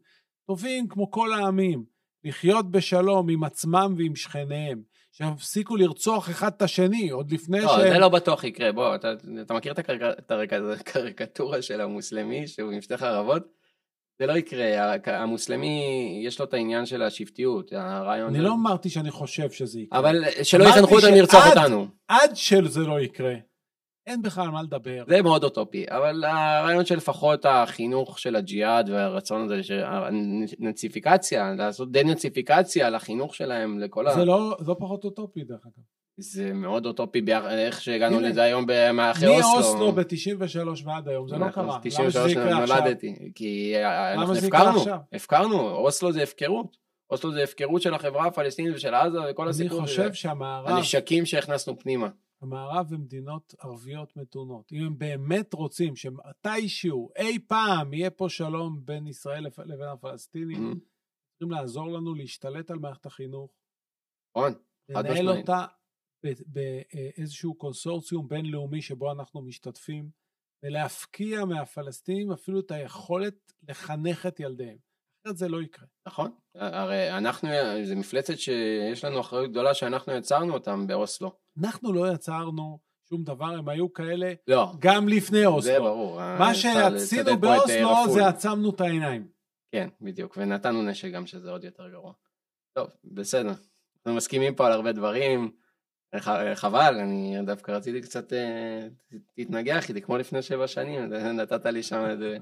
טובים כמו כל העמים, לחיות בשלום עם עצמם ועם שכניהם. שיפסיקו לרצוח אחד את השני, עוד לפני לא, שהם... לא, זה לא בטוח יקרה, בוא, אתה, אתה מכיר את הקריקטורה של המוסלמי שהוא עם שתי חרבות? זה לא יקרה, המוסלמי יש לו את העניין של השבטיות, הרעיון... אני לא אמרתי שאני חושב שזה יקרה. אבל שלא יחנכו אותנו לרצוח אותנו. עד שזה לא יקרה. אין בכלל מה לדבר. זה מאוד אוטופי, אבל הרעיון של לפחות החינוך של הג'יהאד והרצון הזה, נציפיקציה, לעשות דה-נציפיקציה לחינוך שלהם, לכל ה... זה לא, לא פחות אוטופי דרך אגב. זה מאוד אוטופי איך שהגענו לזה היום אחרי אוסלו. מאוסלו ב-93 ועד היום, זה לא נכון, קרה. למה שזה יקרה עכשיו? נולדתי, כי אנחנו הפקרנו, הפקרנו, אוסלו זה הפקרות. אוסלו זה הפקרות של החברה הפלסטינית ושל עזה וכל הסיפור. אני חושב שהמערב... הנשקים שהכנסנו פנימה. המערב ומדינות ערביות מתונות, אם הם באמת רוצים שמתישהו, אי פעם, יהיה פה שלום בין ישראל לבין הפלסטינים, צריכים לעזור לנו להשתלט על מערכת החינוך. נכון, חד משמעית. לנהל אותה באיזשהו קונסורציום בינלאומי שבו אנחנו משתתפים, ולהפקיע מהפלסטינים אפילו את היכולת לחנך את ילדיהם. אחרת זה לא יקרה. נכון, הרי אנחנו, זה מפלצת שיש לנו אחריות גדולה שאנחנו יצרנו אותם באוסלו. אנחנו לא יצרנו שום דבר, הם היו כאלה לא. גם לפני אוסלו. זה ברור. מה שעשינו באוסלו זה עצמנו את העיניים. כן, בדיוק, ונתנו נשק גם שזה עוד יותר גרוע. טוב, בסדר. אנחנו מסכימים פה על הרבה דברים. חבל, אני דווקא רציתי קצת להתנגח איתי, כמו לפני שבע שנים, <laughs> נתת לי שם איזה...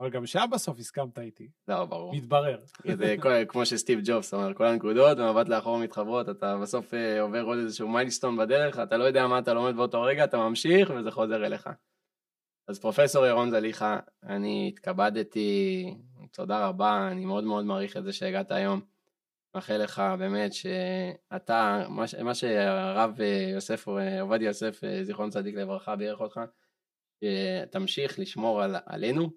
אבל גם שם בסוף הסכמת איתי. לא, ברור. מתברר. זה כמו שסטיב ג'ובס אומר, כל הנקודות במבט לאחור מתחברות, אתה בסוף אה, עובר עוד איזשהו מיילסטון בדרך, אתה לא יודע מה אתה לומד באותו רגע, אתה ממשיך וזה חוזר אליך. אז פרופסור ירון זליכה, אני התכבדתי, תודה רבה, אני מאוד מאוד מעריך את זה שהגעת היום. מאחל לך באמת שאתה, מה, מה שהרב אה, יוסף, אה, עובדיה יוסף, זיכרון צדיק לברכה, בירך אותך, שתמשיך לשמור על, עלינו,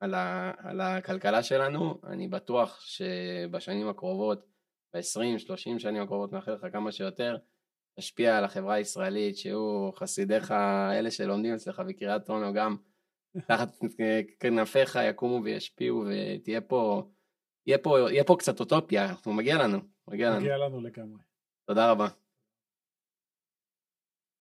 על, ה, על הכלכלה שלנו, אני בטוח שבשנים הקרובות, ב-20-30 שנים הקרובות, מאחל לך כמה שיותר, תשפיע על החברה הישראלית, שיהיו חסידיך, אלה שלומדים אצלך בקריית אונו גם, <laughs> תחת כנפיך יקומו וישפיעו ותהיה פה, יהיה פה, יהיה פה קצת אוטופיה, מגיע לנו, מגיע לנו. מגיע לנו לגמרי. תודה רבה.